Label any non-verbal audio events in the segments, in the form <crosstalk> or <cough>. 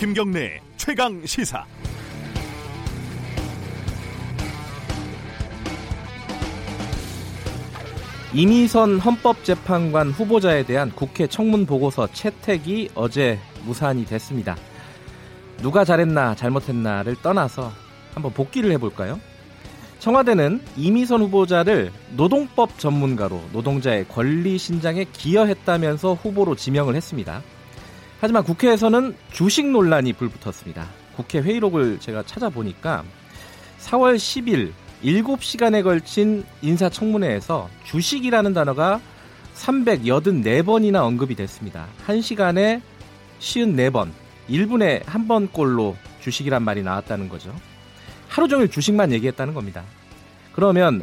김경래 최강 시사. 이미선 헌법재판관 후보자에 대한 국회 청문 보고서 채택이 어제 무산이 됐습니다. 누가 잘했나 잘못했나를 떠나서 한번 복귀를 해볼까요? 청와대는 이미선 후보자를 노동법 전문가로 노동자의 권리 신장에 기여했다면서 후보로 지명을 했습니다. 하지만 국회에서는 주식 논란이 불붙었습니다. 국회 회의록을 제가 찾아보니까 4월 10일 7시간에 걸친 인사청문회에서 주식이라는 단어가 384번이나 언급이 됐습니다. 1시간에 54번, 1분에 한 번꼴로 주식이란 말이 나왔다는 거죠. 하루 종일 주식만 얘기했다는 겁니다. 그러면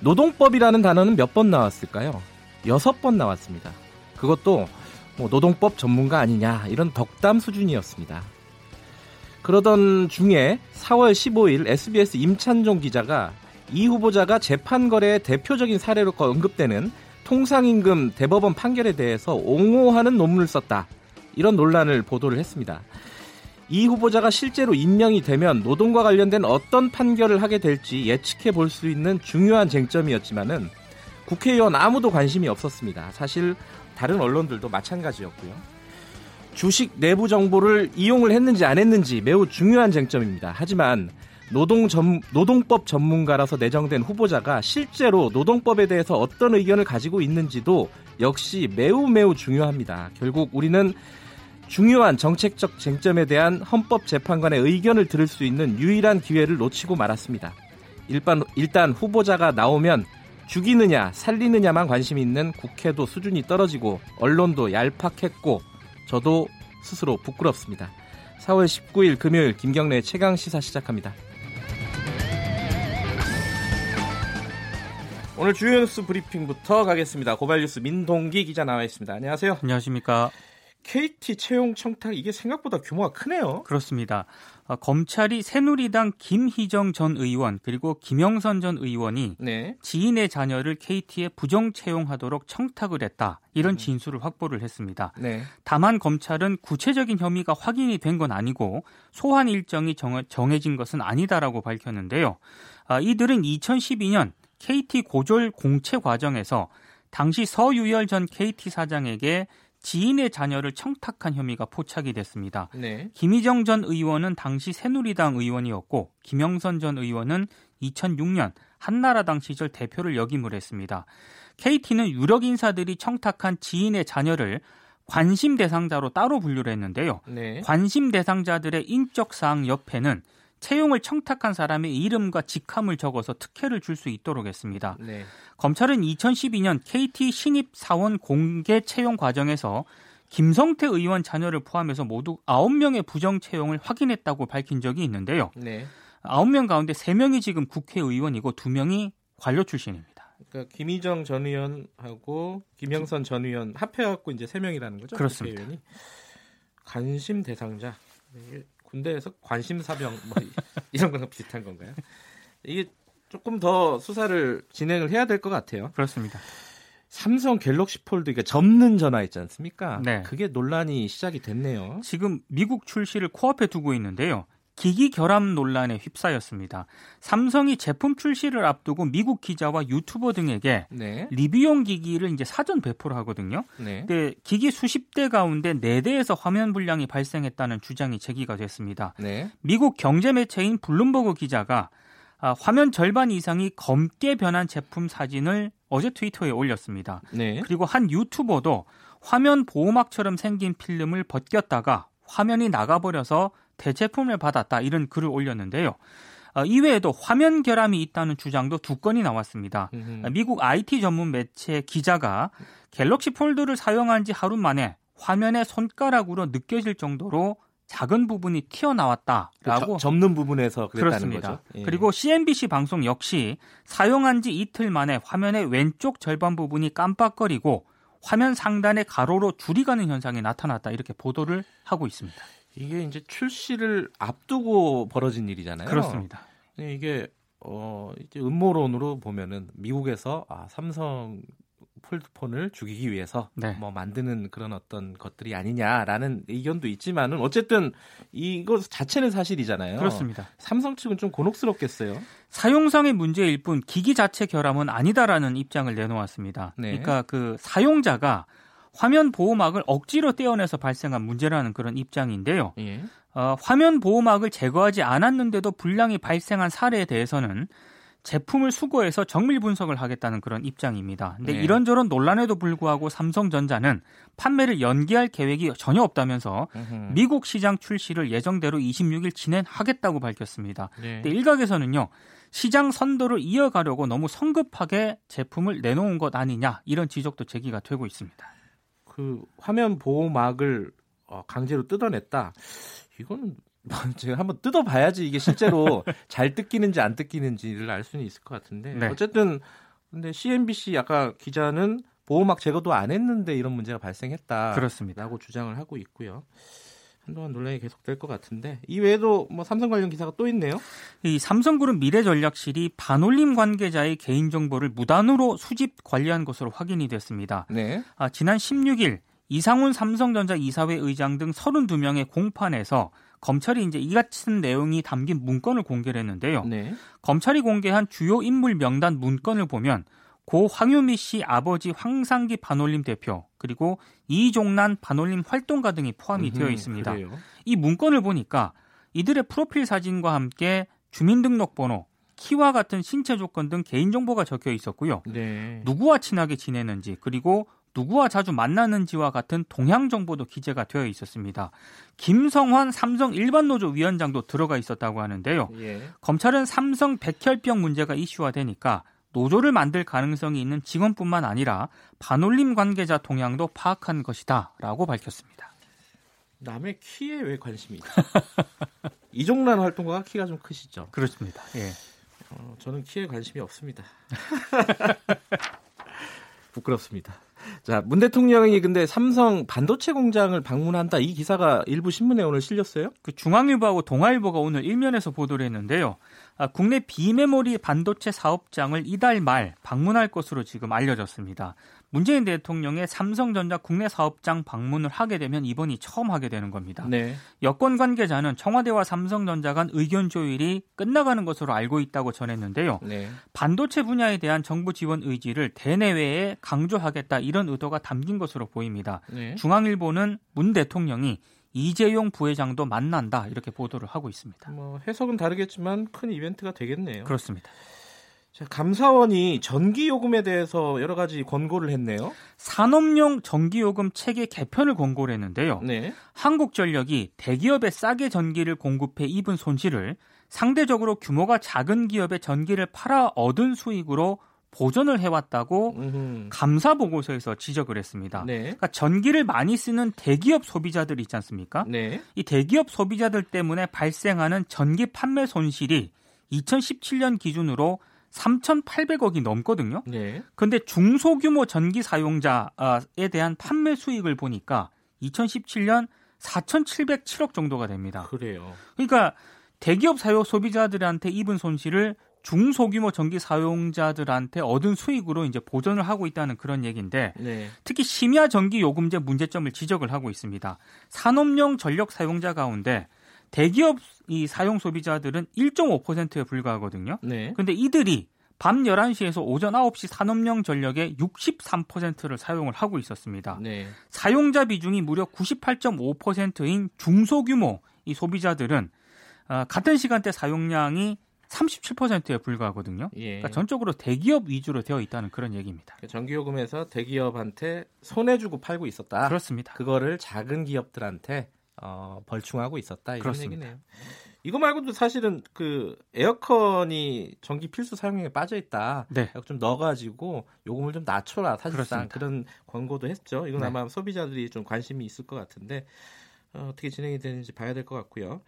노동법이라는 단어는 몇 번 나왔을까요? 여섯 번 나왔습니다. 그것도 뭐 노동법 전문가 아니냐 이런 덕담 수준이었습니다. 그러던 중에 4월 15일 SBS 임찬종 기자가 이 후보자가 재판 거래의 대표적인 사례로 언급되는 통상임금 대법원 판결에 대해서 옹호하는 논문을 썼다. 이런 논란을 보도를 했습니다. 이 후보자가 실제로 임명이 되면 노동과 관련된 어떤 판결을 하게 될지 예측해 볼 수 있는 중요한 쟁점이었지만은 국회의원 아무도 관심이 없었습니다. 사실 다른 언론들도 마찬가지였고요. 주식 내부 정보를 이용을 했는지 안 했는지 매우 중요한 쟁점입니다. 하지만 노동 전, 노동법 전문가라서 내정된 후보자가 실제로 노동법에 대해서 어떤 의견을 가지고 있는지도 역시 매우 매우 중요합니다. 결국 우리는 중요한 정책적 쟁점에 대한 헌법재판관의 의견을 들을 수 있는 유일한 기회를 놓치고 말았습니다. 일단, 일단 후보자가 나오면 죽이느냐 살리느냐만 관심이 있는 국회도 수준이 떨어지고 언론도 얄팍했고 저도 스스로 부끄럽습니다. 4월 19일 금요일 김경래 최강 시사 시작합니다. 오늘 주요 뉴스 브리핑부터 가겠습니다. 고발 뉴스 민동기 기자 나와 있습니다. 안녕하세요. 안녕하십니까. KT 채용 청탁 이게 생각보다 규모가 크네요. 그렇습니다. 어, 검찰이 새누리당 김희정 전 의원 그리고 김영선 전 의원이 네. 지인의 자녀를 KT에 부정 채용하도록 청탁을 했다 이런 음. 진술을 확보를 했습니다. 네. 다만 검찰은 구체적인 혐의가 확인이 된 건 아니고 소환 일정이 정, 해진 것은 아니다라고 밝혔는데요. 아, 이들은 2012년 KT 고졸 공채 과정에서 당시 서유열 전 KT 사장에게 지인의 자녀를 청탁한 혐의가 포착이 됐습니다. 네. 김희정 전 의원은 당시 새누리당 의원이었고 김영선 전 의원은 2006년 한나라당 시절 대표를 역임을 했습니다. KT는 유력 인사들이 청탁한 지인의 자녀를 관심 대상자로 따로 분류를 했는데요. 네. 관심 대상자들의 인적 사항 옆에는 채용을 청탁한 사람의 이름과 직함을 적어서 특혜를 줄 수 있도록 했습니다. 네. 검찰은 2012년 KT 신입 사원 공개 채용 과정에서 김성태 의원 자녀를 포함해서 모두 9명의 부정 채용을 확인했다고 밝힌 적이 있는데요. 네. 9명 가운데 3명이 지금 국회의원이고 2명이 관료 출신입니다. 그러니까 김희정 전 의원하고 김영선 전 의원 합해갖고 이제 3명이라는 거죠? 그렇습니다. 관심 대상자. 군대에서 관심사병 뭐 <laughs> 이런 거랑 비슷한 건가요? 이게 조금 더 수사를 진행을 해야 될 것 같아요. 그렇습니다. 삼성 갤럭시 폴드 이게 접는 전화 있지 않습니까? 네. 그게 논란이 시작이 됐네요. 지금 미국 출시를 코앞에 두고 있는데요. 기기 결함 논란에 휩싸였습니다. 삼성이 제품 출시를 앞두고 미국 기자와 유튜버 등에게 네. 리뷰용 기기를 이제 사전 배포를 하거든요. 네. 근데 기기 수십 대 가운데 네 대에서 화면 불량이 발생했다는 주장이 제기가 됐습니다. 네. 미국 경제 매체인 블룸버그 기자가 아, 화면 절반 이상이 검게 변한 제품 사진을 어제 트위터에 올렸습니다. 네. 그리고 한 유튜버도 화면 보호막처럼 생긴 필름을 벗겼다가 화면이 나가버려서 대제품을 받았다 이런 글을 올렸는데요. 어, 이외에도 화면 결함이 있다는 주장도 두 건이 나왔습니다. 음흠. 미국 IT 전문 매체 기자가 갤럭시 폴드를 사용한 지 하루 만에 화면에 손가락으로 느껴질 정도로 작은 부분이 튀어나왔다라고 그 접는 부분에서 그렇습니다. 예. 그리고 CNBC 방송 역시 사용한 지 이틀 만에 화면의 왼쪽 절반 부분이 깜빡거리고 화면 상단에 가로로 줄이 가는 현상이 나타났다 이렇게 보도를 하고 있습니다. 이게 이제 출시를 앞두고 벌어진 일이잖아요. 그렇습니다. 이게 어 이제 음모론으로 보면은 미국에서 아 삼성 폴드폰을 죽이기 위해서 네. 뭐 만드는 그런 어떤 것들이 아니냐라는 의견도 있지만은 어쨌든 이거 자체는 사실이잖아요. 그렇습니다. 삼성 측은 좀 곤혹스럽겠어요. 사용상의 문제일 뿐 기기 자체 결함은 아니다라는 입장을 내놓았습니다. 네. 그러니까 그 사용자가 화면 보호막을 억지로 떼어내서 발생한 문제라는 그런 입장인데요. 예. 어, 화면 보호막을 제거하지 않았는데도 불량이 발생한 사례에 대해서는 제품을 수거해서 정밀 분석을 하겠다는 그런 입장입니다. 근데 네. 이런저런 논란에도 불구하고 삼성전자는 판매를 연기할 계획이 전혀 없다면서 으흠. 미국 시장 출시를 예정대로 26일 진행하겠다고 밝혔습니다. 네. 근데 일각에서는요. 시장 선도를 이어가려고 너무 성급하게 제품을 내놓은 것 아니냐 이런 지적도 제기가 되고 있습니다. 그 화면 보호막을 어, 강제로 뜯어냈다. 이거는 <laughs> 제가 한번 뜯어봐야지 이게 실제로 <laughs> 잘 뜯기는지 안 뜯기는지를 알 수는 있을 것 같은데 네. 어쨌든 근데 CNBC 아까 기자는 보호막 제거도 안 했는데 이런 문제가 발생했다. 그렇습니다. 라고 주장을 하고 있고요. 한동안 논란이 계속될 것 같은데 이 외에도 뭐 삼성 관련 기사가 또 있네요. 이 삼성그룹 미래전략실이 반올림 관계자의 개인 정보를 무단으로 수집 관리한 것으로 확인이 됐습니다. 네. 아, 지난 16일 이상훈 삼성전자 이사회 의장 등 32명의 공판에서 검찰이 이제 이 같은 내용이 담긴 문건을 공개를 했는데요. 네. 검찰이 공개한 주요 인물 명단 문건을 보면 고 황유미 씨 아버지 황상기 반올림 대표 그리고 이종란 반올림 활동가 등이 포함이 음흠, 되어 있습니다. 그래요? 이 문건을 보니까 이들의 프로필 사진과 함께 주민등록번호, 키와 같은 신체 조건 등 개인정보가 적혀 있었고요. 네. 누구와 친하게 지내는지 그리고 누구와 자주 만나는지와 같은 동향 정보도 기재가 되어 있었습니다. 김성환 삼성 일반노조 위원장도 들어가 있었다고 하는데요. 예. 검찰은 삼성 백혈병 문제가 이슈화되니까 노조를 만들 가능성이 있는 직원뿐만 아니라 반올림 관계자 동향도 파악한 것이다라고 밝혔습니다. 남의 키에 왜 관심이 있죠? <laughs> 이종란 활동가가 키가 좀 크시죠? 그렇습니다. 예. 어, 저는 키에 관심이 없습니다. <laughs> 부끄럽습니다. 자, 문 대통령이 근데 삼성 반도체 공장을 방문한다 이 기사가 일부 신문에 오늘 실렸어요? 그 중앙일보하고 동아일보가 오늘 일면에서 보도를 했는데요. 아, 국내 비메모리 반도체 사업장을 이달 말 방문할 것으로 지금 알려졌습니다. 문재인 대통령의 삼성전자 국내 사업장 방문을 하게 되면 이번이 처음 하게 되는 겁니다. 네. 여권 관계자는 청와대와 삼성전자 간 의견 조율이 끝나가는 것으로 알고 있다고 전했는데요. 네. 반도체 분야에 대한 정부 지원 의지를 대내외에 강조하겠다 이런 의도가 담긴 것으로 보입니다. 네. 중앙일보는 문 대통령이 이재용 부회장도 만난다 이렇게 보도를 하고 있습니다. 뭐 해석은 다르겠지만 큰 이벤트가 되겠네요. 그렇습니다. 자, 감사원이 전기요금에 대해서 여러 가지 권고를 했네요. 산업용 전기요금 체계 개편을 권고를 했는데요. 네. 한국전력이 대기업에 싸게 전기를 공급해 입은 손실을 상대적으로 규모가 작은 기업에 전기를 팔아 얻은 수익으로 보전을 해왔다고 음흠. 감사 보고서에서 지적을 했습니다. 네. 그러니까 전기를 많이 쓰는 대기업 소비자들 있지 않습니까? 네. 이 대기업 소비자들 때문에 발생하는 전기 판매 손실이 2017년 기준으로 3,800억이 넘거든요. 네. 근데 중소규모 전기 사용자에 대한 판매 수익을 보니까 2017년 4,707억 정도가 됩니다. 그래요. 그러니까 대기업 사용 소비자들한테 입은 손실을 중소규모 전기 사용자들한테 얻은 수익으로 이제 보전을 하고 있다는 그런 얘기인데 네. 특히 심야 전기 요금제 문제점을 지적을 하고 있습니다. 산업용 전력 사용자 가운데 대기업 이 사용 소비자들은 1.5%에 불과하거든요. 네. 근데 이들이 밤 11시에서 오전 9시 산업용 전력의 63%를 사용을 하고 있었습니다. 네. 사용자 비중이 무려 98.5%인 중소규모 이 소비자들은 어, 같은 시간대 사용량이 37%에 불과하거든요. 예. 그러니까 전적으로 대기업 위주로 되어 있다는 그런 얘기입니다. 전기요금에서 대기업한테 손해 주고 팔고 있었다. 그렇습니다. 그거를 작은 기업들한테 어, 벌충하고 있었다 이런 그렇습니다. 얘기네요. 이거 말고도 사실은 그 에어컨이 전기 필수 사용량에 빠져 있다. 네. 좀 넣어가지고 요금을 좀 낮춰라. 사실상 그렇습니다. 그런 권고도 했죠. 이건 네. 아마 소비자들이 좀 관심이 있을 것 같은데 어, 어떻게 진행이 되는지 봐야 될 것 같고요.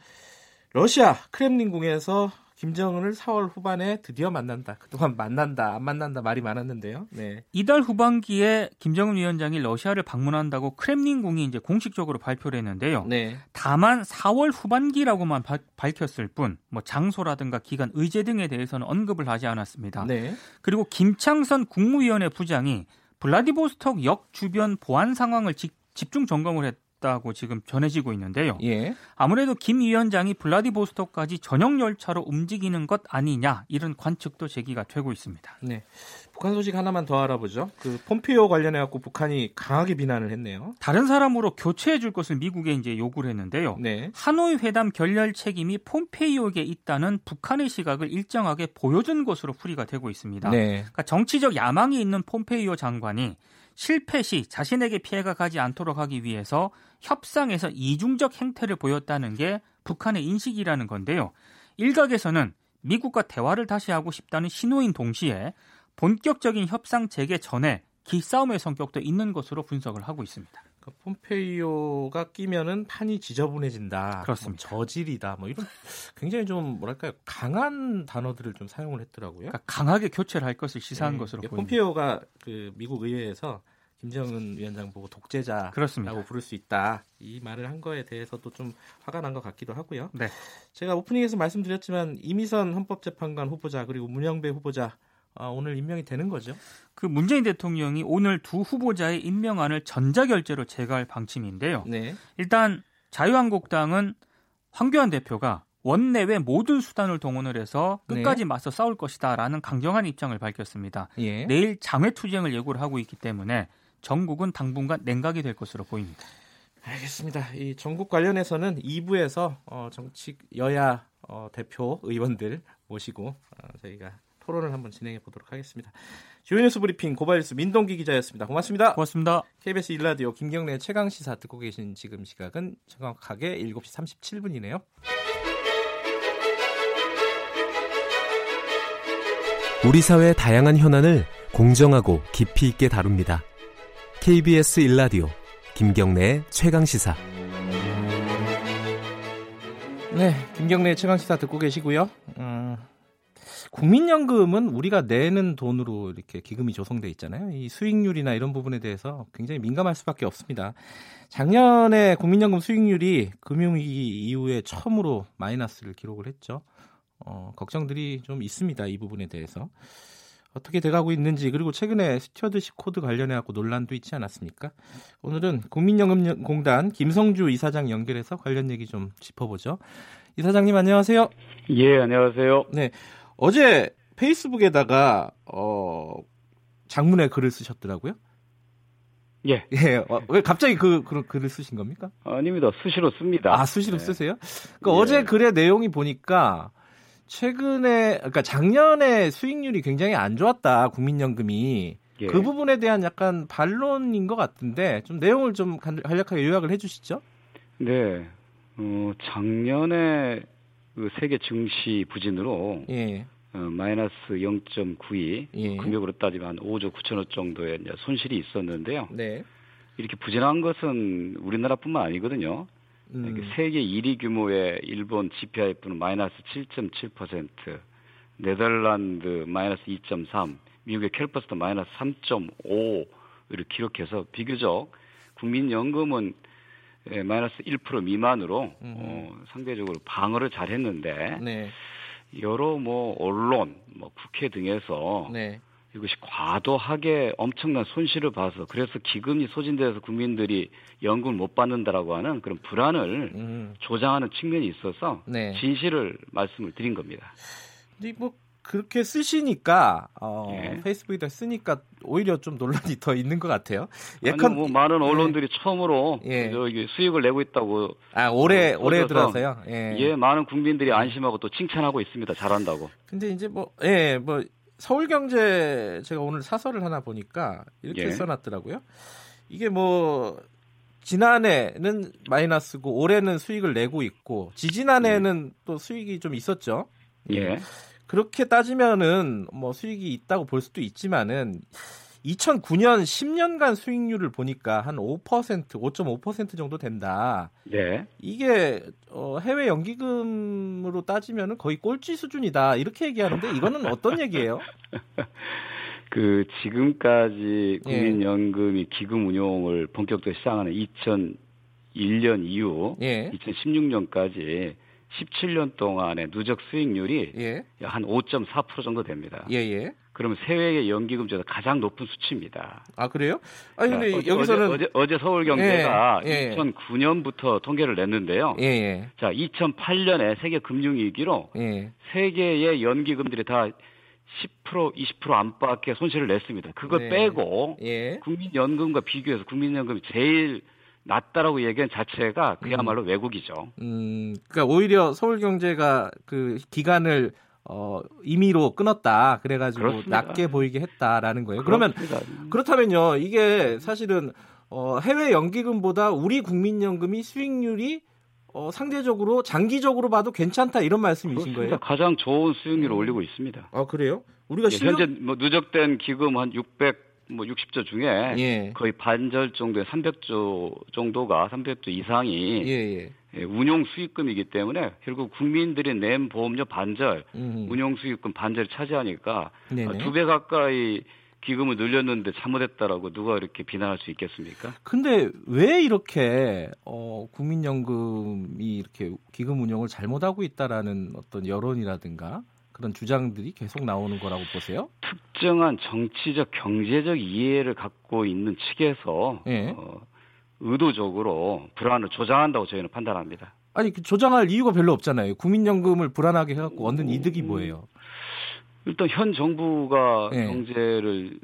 러시아 크렘린궁에서 김정은을 4월 후반에 드디어 만난다. 그동안 만난다, 안 만난다 말이 많았는데요. 네. 이달 후반기에 김정은 위원장이 러시아를 방문한다고 크렘린궁이 이제 공식적으로 발표를 했는데요. 네. 다만 4월 후반기라고만 바, 밝혔을 뿐, 뭐 장소라든가 기간, 의제 등에 대해서는 언급을 하지 않았습니다. 네. 그리고 김창선 국무위원회 부장이 블라디보스톡 역 주변 보안 상황을 직, 집중 점검을 했. 있다고 지금 전해지고 있는데요. 예. 아무래도 김 위원장이 블라디보스토크까지 전용 열차로 움직이는 것 아니냐 이런 관측도 제기가 되고 있습니다. 네. 북한 소식 하나만 더 알아보죠. 그 폼페이오 관련해 갖고 북한이 강하게 비난을 했네요. 다른 사람으로 교체해 줄 것을 미국에 이제 요구를 했는데요. 네. 하노이 회담 결렬 책임이 폼페이오에게 있다는 북한의 시각을 일정하게 보여준 것으로 풀이가 되고 있습니다. 네. 그러니까 정치적 야망이 있는 폼페이오 장관이 실패 시 자신에게 피해가 가지 않도록 하기 위해서 협상에서 이중적 행태를 보였다는 게 북한의 인식이라는 건데요. 일각에서는 미국과 대화를 다시 하고 싶다는 신호인 동시에 본격적인 협상 재개 전에 기싸움의 성격도 있는 것으로 분석을 하고 있습니다. 그러니까 폼페이오가 끼면은 판이 지저분해진다. 뭐 그렇습니다. 뭐 저질이다. 뭐 이런 굉장히 좀 뭐랄까요 강한 단어들을 좀 사용을 했더라고요. 그러니까 강하게 교체를 할 것을 시사한 네. 것으로 보입니다. 폼페이오가 그 미국 의회에서 김정은 위원장 보고 독재자라고 그렇습니다. 부를 수 있다. 이 말을 한 거에 대해서도 좀 화가 난 것 같기도 하고요. 네. 제가 오프닝에서 말씀드렸지만 이미선 헌법재판관 후보자 그리고 문영배 후보자 아, 오늘 임명이 되는 거죠? 그 문재인 대통령이 오늘 두 후보자의 임명안을 전자결제로 제거할 방침인데요. 네. 일단 자유한국당은 황교안 대표가 원내외 모든 수단을 동원을 해서 끝까지 네. 맞서 싸울 것이다라는 강경한 입장을 밝혔습니다. 예. 내일 장외 투쟁을 예고를 하고 있기 때문에 전국은 당분간 냉각이 될 것으로 보입니다. 알겠습니다. 이 전국 관련해서는 2부에서 어, 정치 여야 어, 대표 의원들 모시고 어, 저희가 토론을 한번 진행해 보도록 하겠습니다. 주요 뉴스 브리핑 고발뉴스 민동기 기자였습니다. 고맙습니다. 고맙습니다. KBS 일라디오 김경래 최강 시사 듣고 계신 지금 시각은 정확하게 7시 37분이네요. 우리 사회의 다양한 현안을 공정하고 깊이 있게 다룹니다. KBS 일라디오 김경래의 최강 시사. 네, 김경래 최강 시사 듣고 계시고요. 음, 국민연금은 우리가 내는 돈으로 이렇게 기금이 조성돼 있잖아요. 이 수익률이나 이런 부분에 대해서 굉장히 민감할 수밖에 없습니다. 작년에 국민연금 수익률이 금융위기 이후에 처음으로 마이너스를 기록을 했죠. 어, 걱정들이 좀 있습니다. 이 부분에 대해서. 어떻게 돼가고 있는지 그리고 최근에 stewardship code 관련해 갖고 논란도 있지 않았습니까? 오늘은 국민연금공단 김성주 이사장 연결해서 관련 얘기 좀 짚어보죠. 이사장님 안녕하세요. 예 안녕하세요. 네 어제 페이스북에다가 어 장문의 글을 쓰셨더라고요. 예. 예. 어, 왜 갑자기 그, 그 글을 쓰신 겁니까? 아닙니다. 수시로 씁니다. 아, 수시로 네. 쓰세요? 그 예. 어제 글의 내용이 보니까 최근에 그러니까 작년에 수익률이 굉장히 안 좋았다 국민연금이 예. 그 부분에 대한 약간 반론인 것 같은데 좀 내용을 좀 간략하게 요약을 해주시죠. 네, 어, 작년에 그 세계 증시 부진으로 예. 어, 마이너스 0.92 예. 금액으로 따지면 한 5조 9천억 정도의 손실이 있었는데요. 네. 이렇게 부진한 것은 우리나라뿐만 아니거든요. 음. 세계 1위 규모의 일본 GPI프는 마이너스 7.7%, 네덜란드 마이너스 2.3, 미국의 캘퍼스도 마이너스 3.5를 기록해서 비교적 국민연금은 예, 마이너스 1% 미만으로 음. 어, 상대적으로 방어를 잘 했는데 네. 여러 뭐 언론, 뭐 국회 등에서 네. 이것이 과도하게 엄청난 손실을 봐서 그래서 기금이 소진돼서 국민들이 연금을 못 받는다라고 하는 그런 불안을 음. 조장하는 측면이 있어서 네. 진실을 말씀을 드린 겁니다. 근데 뭐 그렇게 쓰시니까 어, 예. 페이스북에다 쓰니까 오히려 좀 논란이 더 있는 것 같아요. 예컨 뭐 많은 네. 언론들이 예. 처음으로 예. 저기 수익을 내고 있다고 아 올해 어, 올해 들어서요. 예. 예, 많은 국민들이 안심하고 또 칭찬하고 있습니다. 잘한다고. 근데 이제 뭐 예, 뭐 서울경제 제가 오늘 사설을 하나 보니까 이렇게 예. 써놨더라고요. 이게 뭐 지난해는 마이너스고 올해는 수익을 내고 있고 지지난해는 예. 또 수익이 좀 있었죠. 예. 그렇게 따지면은 뭐 수익이 있다고 볼 수도 있지만은 2009년 10년간 수익률을 보니까 한 5%, 5.5% 정도 된다. 네. 이게 어, 해외 연기금으로 따지면 거의 꼴찌 수준이다. 이렇게 얘기하는데 이거는 어떤 <laughs> 얘기예요? 그 지금까지 예. 국민연금이 기금 운용을 본격적으로 시작하는 2001년 이후 예. 2016년까지 17년 동안의 누적 수익률이 예. 한 5.4% 정도 됩니다. 예, 예. 그러면 세외의 연기금 중에서 가장 높은 수치입니다. 아 그래요? 아니 근데 어제, 여기서는 어제, 어제 서울경제가 예, 예. 2009년부터 통계를 냈는데요. 예, 예. 자 2008년에 세계 금융위기로 예. 세계의 연기금들이 다 10% 20% 안팎의 손실을 냈습니다. 그걸 네. 빼고 예. 국민연금과 비교해서 국민연금이 제일 낮다라고 얘기한 자체가 그야말로 음. 왜곡이죠. 음, 그러니까 오히려 서울경제가 그 기간을 어, 임의로 끊었다. 그래가지고 그렇습니다. 낮게 보이게 했다라는 거예요. 그렇습니다. 그러면 그렇다면요, 이게 사실은 어, 해외 연기금보다 우리 국민연금이 수익률이 어, 상대적으로 장기적으로 봐도 괜찮다 이런 말씀이신 그렇습니다. 거예요? 가장 좋은 수익률을 음. 올리고 있습니다. 아 그래요? 우리가 예, 실력... 현재 뭐 누적된 기금 한 600. 뭐 60조 중에 예. 거의 반절 정도의 300조 정도가 300조 이상이 예, 예. 예, 운용 수익금이기 때문에 결국 국민들이 낸 보험료 반절, 음. 운용 수익금 반절 차지하니까 두 배 가까이 기금을 늘렸는데 잘못했다라고 누가 이렇게 비난할 수 있겠습니까? 근데 왜 이렇게 어, 국민연금이 이렇게 기금 운영을 잘못하고 있다라는 어떤 여론이라든가 그런 주장들이 계속 나오는 거라고 보세요? 특정한 정치적 경제적 이해를 갖고 있는 측에서 예. 어, 의도적으로 불안을 조장한다고 저희는 판단합니다. 아니 그 조장할 이유가 별로 없잖아요. 국민연금을 불안하게 해갖고 얻는 이득이 뭐예요? 일단 현 정부가 예. 경제를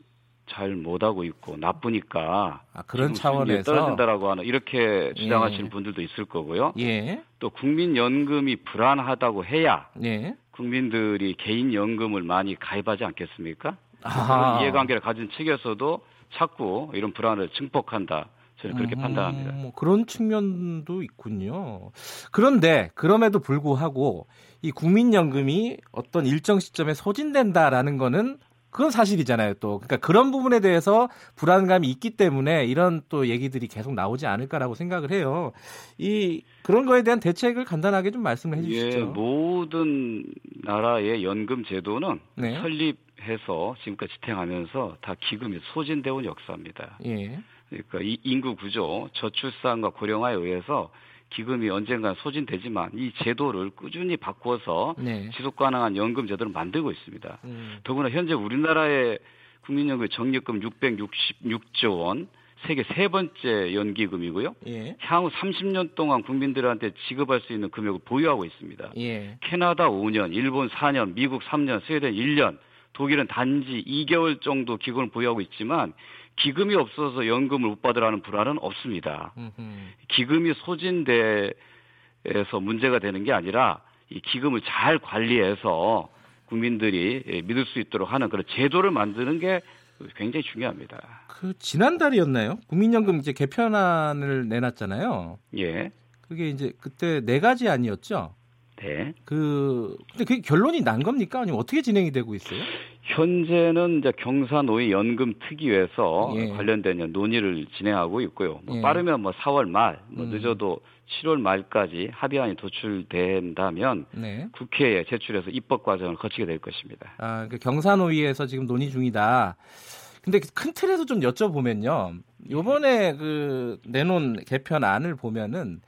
잘 못하고 있고 나쁘니까 아, 그런 차원에서 떨어진다라고 하는 이렇게 주장하시는 예. 분들도 있을 거고요. 예. 또 국민연금이 불안하다고 해야 예. 국민들이 개인 연금을 많이 가입하지 않겠습니까? 아. 이해관계를 가진 측에서도 자꾸 이런 불안을 증폭한다. 저는 그렇게 음, 판단합니다. 뭐 그런 측면도 있군요. 그런데 그럼에도 불구하고 이 국민연금이 어떤 일정 시점에 소진된다라는 거는 그건 사실이잖아요. 또 그러니까 그런 부분에 대해서 불안감이 있기 때문에 이런 또 얘기들이 계속 나오지 않을까라고 생각을 해요. 이 그런 거에 대한 대책을 간단하게 좀 말씀을 해주시죠. 예, 모든 나라의 연금 제도는 네. 설립해서 지금까지 지탱하면서 다 기금이 소진되어 온 역사입니다. 예. 그러니까 이 인구 구조, 저출산과 고령화에 의해서 기금이 언젠가 소진되지만 이 제도를 꾸준히 바꾸어서 네. 지속 가능한 연금 제도를 만들고 있습니다. 음. 더구나 현재 우리나라의 국민연금 적립금 666조 원, 세계 세 번째 연기금이고요. 예. 향후 30년 동안 국민들한테 지급할 수 있는 금액을 보유하고 있습니다. 예. 캐나다 5년, 일본 4년, 미국 3년, 스웨덴 1년, 독일은 단지 2개월 정도 기금을 보유하고 있지만 기금이 없어서 연금을 못 받으라는 불안은 없습니다. 기금이 소진돼서 문제가 되는 게 아니라 이 기금을 잘 관리해서 국민들이 믿을 수 있도록 하는 그런 제도를 만드는 게 굉장히 중요합니다. 그 지난달이었나요? 국민연금 이제 개편안을 내놨잖아요. 예. 그게 이제 그때 네 가지 아니었죠? 네. 그 근데 그게 결론이 난 겁니까? 아니면 어떻게 진행이 되고 있어요? 현재는 이제 경사노예 연금 특위에서 예. 관련된 논의를 진행하고 있고요. 뭐 예. 빠르면 뭐 4월 말, 뭐 음. 늦어도 7월 말까지 합의안이 도출된다면 네. 국회에 제출해서 입법 과정을 거치게 될 것입니다. 아, 그 경사노위에서 지금 논의 중이다. 근데 큰 틀에서 좀 여쭤보면요. 요번에 그 내놓은 개편안을 보면은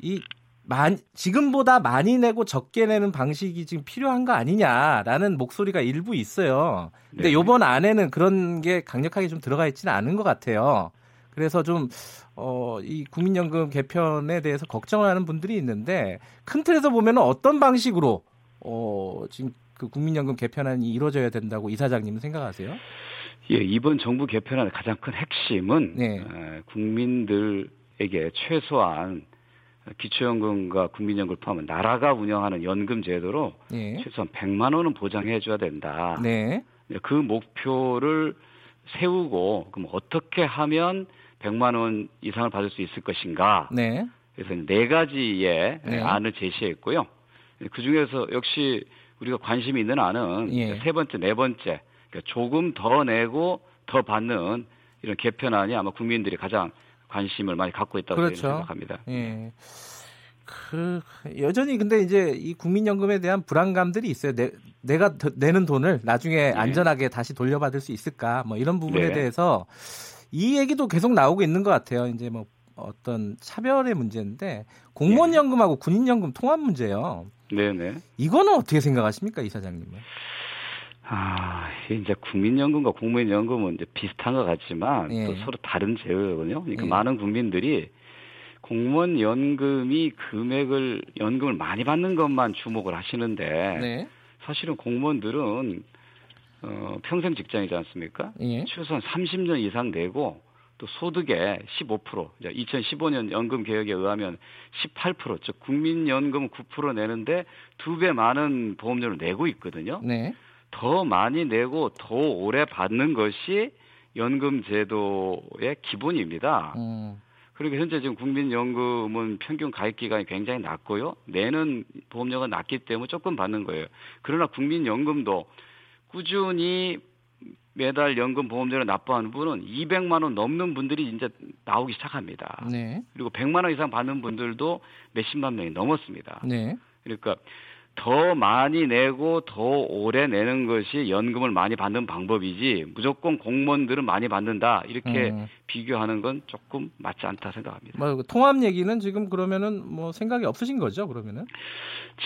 이 만, 지금보다 많이 내고 적게 내는 방식이 지금 필요한 거 아니냐라는 목소리가 일부 있어요. 근데 네. 요번 안에는 그런 게 강력하게 좀 들어가 있지는 않은 것 같아요. 그래서 좀, 어, 이 국민연금 개편에 대해서 걱정을 하는 분들이 있는데 큰 틀에서 보면 어떤 방식으로, 어, 지금 그 국민연금 개편안이 이루어져야 된다고 이사장님은 생각하세요? 예, 이번 정부 개편안의 가장 큰 핵심은 네. 에, 국민들에게 최소한 기초연금과 국민연금을 포함한 나라가 운영하는 연금 제도로 네. 최소한 100만 원은 보장해 줘야 된다. 네. 그 목표를 세우고 그럼 어떻게 하면 100만 원 이상을 받을 수 있을 것인가? 네. 그래서 네 가지의 네. 안을 제시했고요. 그 중에서 역시 우리가 관심이 있는 안은 예. 세 번째, 네 번째, 그러니까 조금 더 내고 더 받는 이런 개편안이 아마 국민들이 가장 관심을 많이 갖고 있다고 그렇죠. 생각합니다. 예. 그 여전히 근데 이제 이 국민연금에 대한 불안감들이 있어요. 내, 내가 내는 돈을 나중에 네. 안전하게 다시 돌려받을 수 있을까? 뭐 이런 부분에 네. 대해서 이 얘기도 계속 나오고 있는 것 같아요. 이제 뭐 어떤 차별의 문제인데 공무원 네. 연금하고 군인 연금 통합 문제요. 네네. 이거는 어떻게 생각하십니까, 이 사장님은? 아, 이제 국민연금과 국민연금은 이제 비슷한 것 같지만 예. 또 서로 다른 제도거든요. 그러니까 예. 많은 국민들이 공무원 연금이 금액을 연금을 많이 받는 것만 주목을 하시는데 네. 사실은 공무원들은 어, 평생 직장이지 않습니까? 예. 최소한 30년 이상 내고 또 소득의 15% 2015년 연금 개혁에 의하면 18%, 즉 국민연금 9% 내는데 두 배 많은 보험료를 내고 있거든요. 네. 더 많이 내고 더 오래 받는 것이 연금 제도의 기본입니다. 음. 그리고 현재 지금 국민연금은 평균 가입 기간이 굉장히 낮고요. 내는 보험료가 낮기 때문에 조금 받는 거예요. 그러나 국민연금도 꾸준히 매달 연금 보험료를 납부하는 분은 200만 원 넘는 분들이 이제 나오기 시작합니다. 네. 그리고 100만 원 이상 받는 분들도 몇십만 명이 넘었습니다. 네. 그러니까 더 많이 내고 더 오래 내는 것이 연금을 많이 받는 방법이지 무조건 공무원들은 많이 받는다 이렇게 음. 비교하는 건 조금 맞지 않다 생각합니다. 뭐 통합 얘기는 지금 그러면은 뭐 생각이 없으신 거죠 그러면은?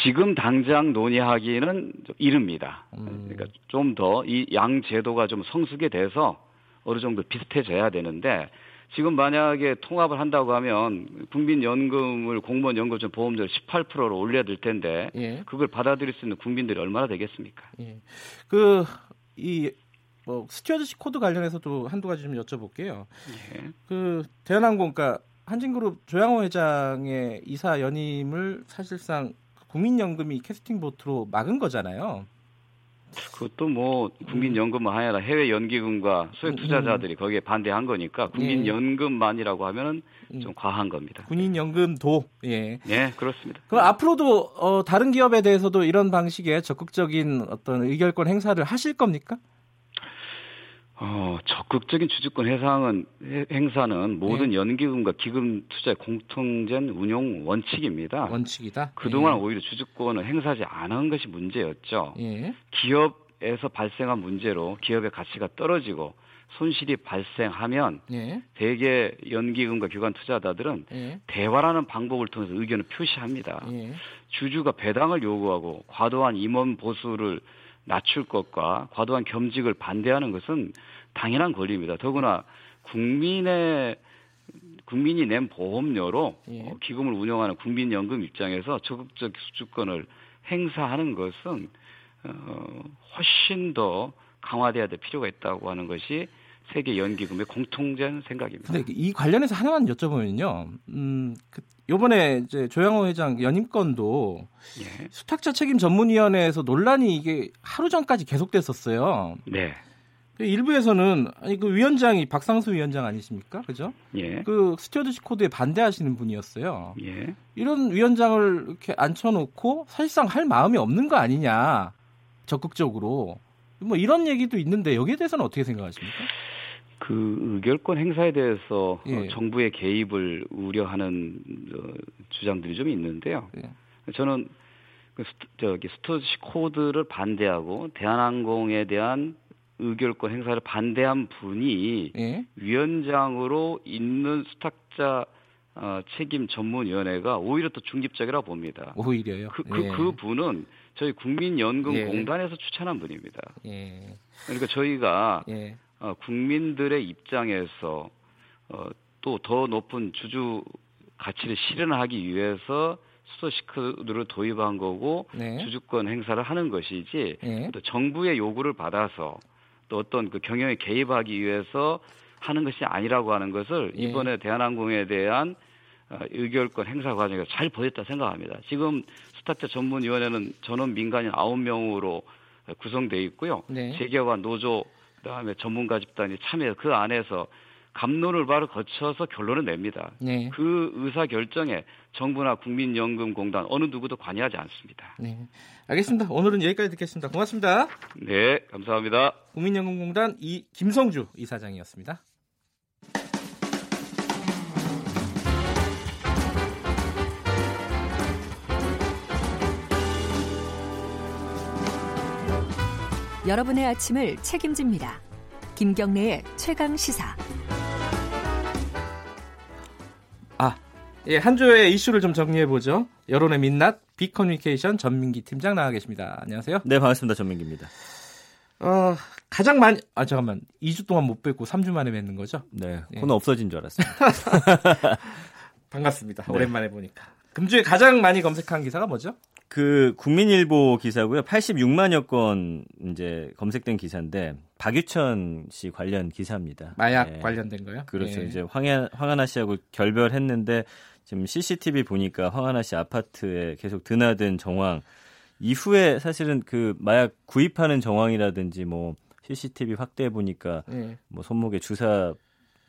지금 당장 논의하기는 좀 이릅니다. 음. 그러니까 좀 더 이 양 제도가 좀 성숙이 돼서 어느 정도 비슷해져야 되는데 지금 만약에 통합을 한다고 하면 국민연금을 공무원 연금좀 보험료 18%로 올려야 될 텐데 예. 그걸 받아들일 수 있는 국민들이 얼마나 되겠습니까? 예. 그이 뭐 stewardship code 관련해서도 한두 가지 좀 여쭤볼게요. 예. 그 대한항공 그러니까 한진그룹 조양호 회장의 이사 연임을 사실상 국민연금이 캐스팅 보트로 막은 거잖아요. 그것도 뭐 국민연금만 아니라 해외 연기금과 소액 투자자들이 거기에 반대한 거니까 국민연금만이라고 하면은 음. 좀 과한 겁니다. 군인연금도 예. 네, 그렇습니다. 그럼 앞으로도 어, 다른 기업에 대해서도 이런 방식의 적극적인 어떤 의결권 행사를 하실 겁니까? 어, 적극적인 주주권 해상은, 행사는 모든 네. 연기금과 기금 투자의 공통된 운용 원칙입니다. 원칙이다? 그동안 네. 오히려 주주권을 행사하지 않은 것이 문제였죠. 네. 기업에서 발생한 문제로 기업의 가치가 떨어지고 손실이 발생하면 네. 대개 연기금과 기관 투자자들은 네. 대화라는 방법을 통해서 의견을 표시합니다. 네. 주주가 배당을 요구하고 과도한 임원 보수를 낮출 것과 과도한 겸직을 반대하는 것은 당연한 권리입니다. 더구나 국민의 국민이 낸 보험료로 예. 어, 기금을 운영하는 국민연금 입장에서 적극적 수주권을 행사하는 것은 어, 훨씬 더 강화돼야 될 필요가 있다고 하는 것이 세계 연기금의 공통된 생각입니다. 근데 이 관련해서 하나만 여쭤보면요. 음, 그 요번에 이제 조양호 회장 연임건도 예. 수탁자 책임 전문위원회에서 논란이 이게 하루 전까지 계속됐었어요. 네. 그 일부에서는 아니 그 위원장이 박상수 위원장 아니십니까? 그죠? 예. 그 stewardship code에 반대하시는 분이었어요. 예. 이런 위원장을 이렇게 앉혀 놓고 사실상 할 마음이 없는 거 아니냐 적극적으로 뭐 이런 얘기도 있는데 여기에 대해서는 어떻게 생각하십니까? 그 의결권 행사에 대해서 어, 예. 정부의 개입을 우려하는 어, 주장들이 좀 있는데요. 예. 저는 그 스트, 저기 stewardship code를 반대하고 대한항공에 대한 의결권 행사를 반대한 분이 예? 위원장으로 있는 수탁자 어, 책임 전문위원회가 오히려 더 중립적이라 고 봅니다. 오히려요. 그, 그, 예. 그 분은 저희 국민연금공단에서 예. 추천한 분입니다. 예. 그러니까 저희가 예. 어, 국민들의 입장에서 어, 또 더 높은 주주 가치를 실현하기 위해서 수소시크를 도입한 거고 네. 주주권 행사를 하는 것이지 네. 또 정부의 요구를 받아서 또 어떤 그 경영에 개입하기 위해서 하는 것이 아니라고 하는 것을 예. 이번에 대한항공에 대한 어, 의결권 행사 과정에서 잘 보였다 생각합니다. 지금 스타트 전문위원회는 전원 민간인 9명으로 구성되어 있고요. 네. 재계와 노조 그다음에 전문가 집단이 참여 그 안에서 감론을 바로 거쳐서 결론을 냅니다. 네. 그 의사 결정에 정부나 국민연금공단 어느 누구도 관여하지 않습니다. 네. 알겠습니다. 오늘은 여기까지 듣겠습니다. 고맙습니다. 네, 감사합니다. 국민연금공단 이 김성주 이사장이었습니다. 여러분의 아침을 책임집니다. 김경래의 최강 시사. 아, 예, 한 주의 이슈를 좀 정리해 보죠. 여론의 민낯 빅커뮤니케이션 전민기 팀장 나와 계십니다. 안녕하세요. 네, 반갑습니다. 전민기입니다. 어, 가장 많이 아 잠깐만 2주 동안 못 뵙고 3주 만에 뵙는 거죠? 네. 네. 코너 없어진 줄 알았습니다. <laughs> 반갑습니다. 네. 오랜만에 보니까. 금주에 가장 많이 검색한 기사가 뭐죠? 그 국민일보 기사고요. 86만여 건 이제 검색된 기사인데 박유천 씨 관련 기사입니다. 마약 네. 관련된 거요? 그렇죠. 네. 이제 황야, 황하나 씨하고 결별했는데 지금 CCTV 보니까 황하나 씨 아파트에 계속 드나든 정황 이후에 사실은 그 마약 구입하는 정황이라든지 뭐 CCTV 확대해 보니까 네. 뭐 손목에 주사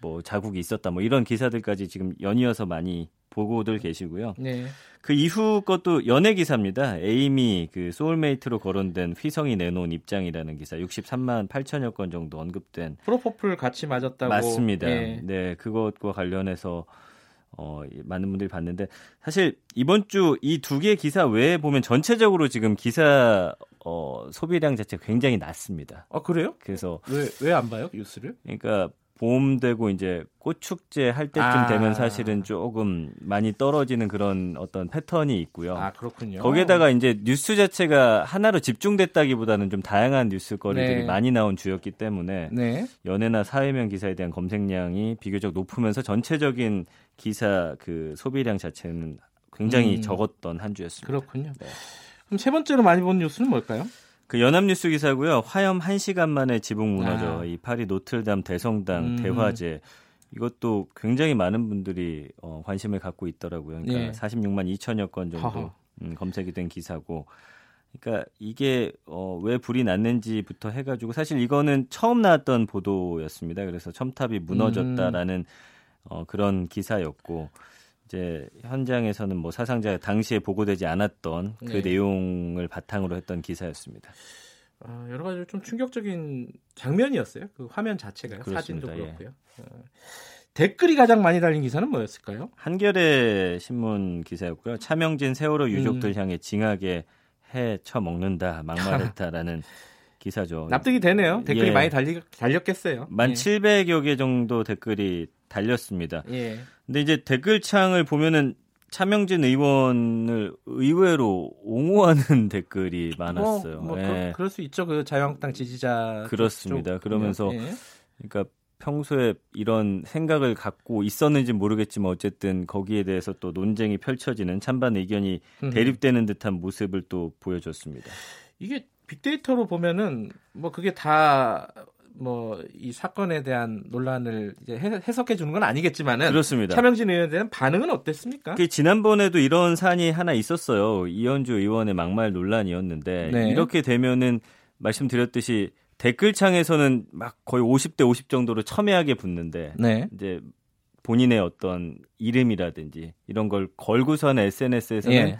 뭐 자국이 있었다 뭐 이런 기사들까지 지금 연이어서 많이 보고들 계시고요. 네. 그 이후 것도 연예 기사입니다. 에이미 그 soulmate로 거론된 휘성이 내놓은 입장이라는 기사 63만 8천여 건 정도 언급된 프로포폴 같이 맞았다고 맞습니다. 네, 네 그것과 관련해서 어, 많은 분들이 봤는데 사실 이번 주 이 두 개의 기사 외에 보면 전체적으로 지금 기사 어, 소비량 자체가 굉장히 낮습니다. 아 그래요? 그래서 왜 왜 안 봐요 뉴스를? 그러니까 봄 되고 이제 꽃축제 할 때쯤 아. 되면 사실은 조금 많이 떨어지는 그런 어떤 패턴이 있고요. 아, 그렇군요. 거기에다가 이제 뉴스 자체가 하나로 집중됐다기보다는 좀 다양한 뉴스거리들이 네. 많이 나온 주였기 때문에 네. 연예나 사회면 기사에 대한 검색량이 비교적 높으면서 전체적인 기사 그 소비량 자체는 굉장히 음. 적었던 한 주였습니다. 그렇군요. 네. 그럼 세 번째로 많이 본 뉴스는 뭘까요? 그 연합뉴스 기사고요. 화염 1시간 만에 지붕 무너져 아. 이 파리 노틀담 대성당 음. 대화제 이것도 굉장히 많은 분들이 어, 관심을 갖고 있더라고요. 그러니까 예. 46만 2천여 건 정도 음, 검색이 된 기사고. 그러니까 이게 어, 왜 불이 났는지부터 해가지고 사실 이거는 처음 나왔던 보도였습니다. 그래서 첨탑이 무너졌다라는 음. 어, 그런 기사였고 이제 현장에서는 뭐 사상자 당시에 보고되지 않았던 그 네. 내용을 바탕으로 했던 기사였습니다. 어, 여러 가지 좀 충격적인 장면이었어요. 그 화면. 그렇습니다. 사진도 예. 그렇고요. 예. 어, 댓글이 가장 많이 달린 기사는 뭐였을까요? 한겨레 신문 기사였고요. 차명진 세월호 유족들 음. 향해 징하게 해 쳐먹는다 막말했다라는 <laughs> 기사죠. 납득이 되네요. 댓글이 예. 많이 달리, 달렸겠어요. 만 예. 700여 개 정도 댓글이 달렸습니다. 예. 근데 이제 댓글창을 보면은 차명진 의원을 의외로 옹호하는 <laughs> 댓글이 많았어요. 뭐, 뭐 예. 그, 럴수 있죠. 그 자유한국당 지지자 그렇습니다. 그러면서 예. 그러니까 평소에 이런 생각을 갖고 있었는지 모르겠지만 어쨌든 거기에 대해서 또 논쟁이 펼쳐지는 찬반 의견이 대립되는 듯한 모습을 또 보여줬습니다. 이게 빅데이터로 보면은 뭐 그게 다 뭐 이 사건에 대한 논란을 이제 해석해 주는 건 아니겠지만은 그렇습니다. 차명진 의원에 대한 반응은 어땠습니까? 그 지난번에도 이런 사안이 하나 있었어요. 이현주 의원의 막말 논란이었는데 네. 이렇게 되면은 말씀드렸듯이 댓글창에서는 막 거의 50대 50 정도로 첨예하게 붙는데 네. 이제 본인의 어떤 이름이라든지 이런 걸 걸고서 는 SNS에서는 예.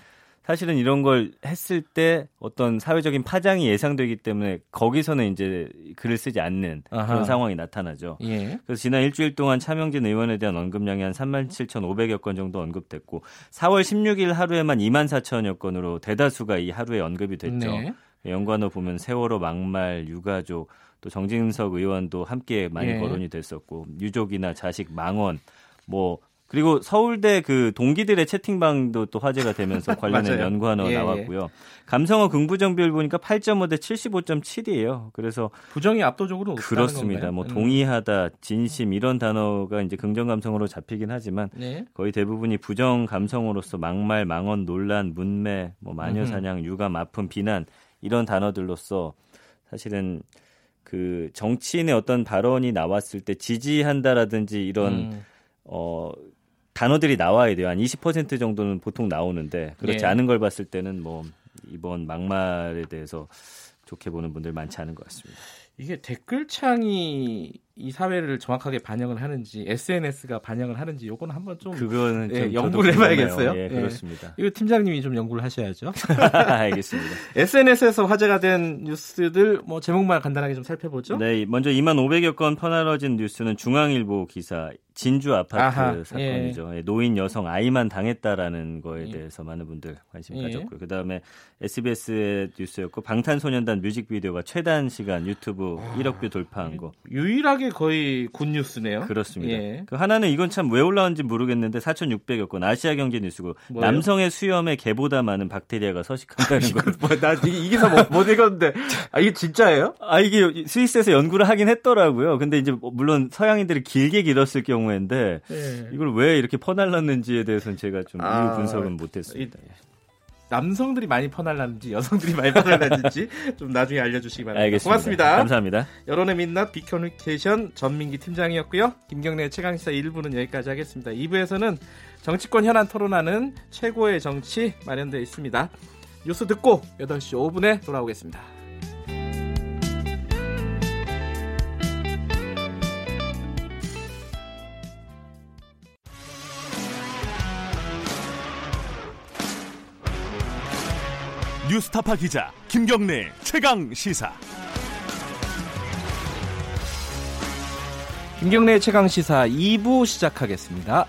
사실은 이런 걸 했을 때 어떤 사회적인 파장이 예상되기 때문에 거기서는 이제 글을 쓰지 않는 아하. 그런 상황이 나타나죠. 예. 그래서 지난 일주일 동안 차명진 의원에 대한 언급량이 한 37,500여 건 정도 언급됐고 4월 16일 하루에만 2만 4천여 건으로 대다수가 이 하루에 언급이 됐죠. 네. 연관어 보면 세월호 막말, 유가족, 또 정진석 의원도 함께 많이 예. 거론이 됐었고 유족이나 자식 망원, 뭐 그리고 서울대 그 동기들의 채팅방도 또 화제가 되면서 <laughs> 관련된 연관어 예, 예, 나왔고요. 감성어 긍부정 비율 보니까 8.5 대 75.7이에요. 그래서 부정이 압도적으로 그렇습니다. 뭐 음. 동의하다, 진심 이런 단어가 이제 긍정 감성으로 잡히긴 하지만 네. 거의 대부분이 부정 감성으로서 막말, 망언, 논란, 문매, 뭐 마녀 사냥, 유감, 아픔, 비난 이런 단어들로서 사실은 그 정치인의 어떤 발언이 나왔을 때 지지한다라든지 이런 음. 어 단어들이 나와야 돼요. 한 20% 정도는 보통 나오는데 그렇지 예. 않은 걸 봤을 때는 뭐 이번 막말에 대해서 좋게 보는 분들 많지 않은 것 같습니다. 이게 댓글창이 이 사회를 정확하게 반영을 하는지 SNS가 반영을 하는지 요거는 한번 좀 그거는 예, 좀 연구를 해봐야겠어요. 예, 그렇습니다. 예. 이거 팀장님이 좀 연구를 하셔야죠. <laughs> 알겠습니다. SNS에서 화제가 된 뉴스들 뭐 제목만 간단하게 좀 살펴보죠. 네, 먼저 2만 500여 건 퍼나러진 뉴스는 중앙일보 기사 진주 아파트 아하, 사건이죠. 예. 노인 여성 아이만 당했다라는 거에 예. 대해서 많은 분들 관심 예. 가졌고요. 그다음에 SBS의 뉴스였고 방탄소년단 뮤직비디오가 최단 시간 유튜브 아, 1억 view 돌파한 거. 유일하게 유일하 게 거의 good news네요. 그렇습니다. 예. 그 하나는 이건 참 왜 올라온지 모르겠는데 4,600여 건 아시아 경제 뉴스고 남성의 수염에 개보다 많은 박테리아가 서식한다는 거. 뭐, 나이 기사 못, 못 읽었는데 아 이게 진짜예요? 아 이게 스위스에서 연구를 하긴 했더라고요. 근데 이제 뭐 물론 서양인들이 길게 길었을 경우인데 예. 이걸 왜 이렇게 퍼날랐는지에 대해서는 제가 좀 아, 분석은 못했습니다. 이, 남성들이 많이 퍼날랐는지 여성들이 많이 퍼날랐는지 <laughs> 좀 나중에 알려주시기 바랍니다. 알겠습니다. 고맙습니다. 감사합니다. 여론의 민낯 비커뮤니케이션 전민기 팀장이었고요. 김경래 최강시사 1부는 여기까지 하겠습니다. 2부에서는 정치권 현안 토론하는 최고의 정치 마련되어 있습니다. 뉴스 듣고 8시 5분에 돌아오겠습니다. 뉴스타파 기자 김경래 최강 시사. 김경래 최강 시사 2부 시작하겠습니다.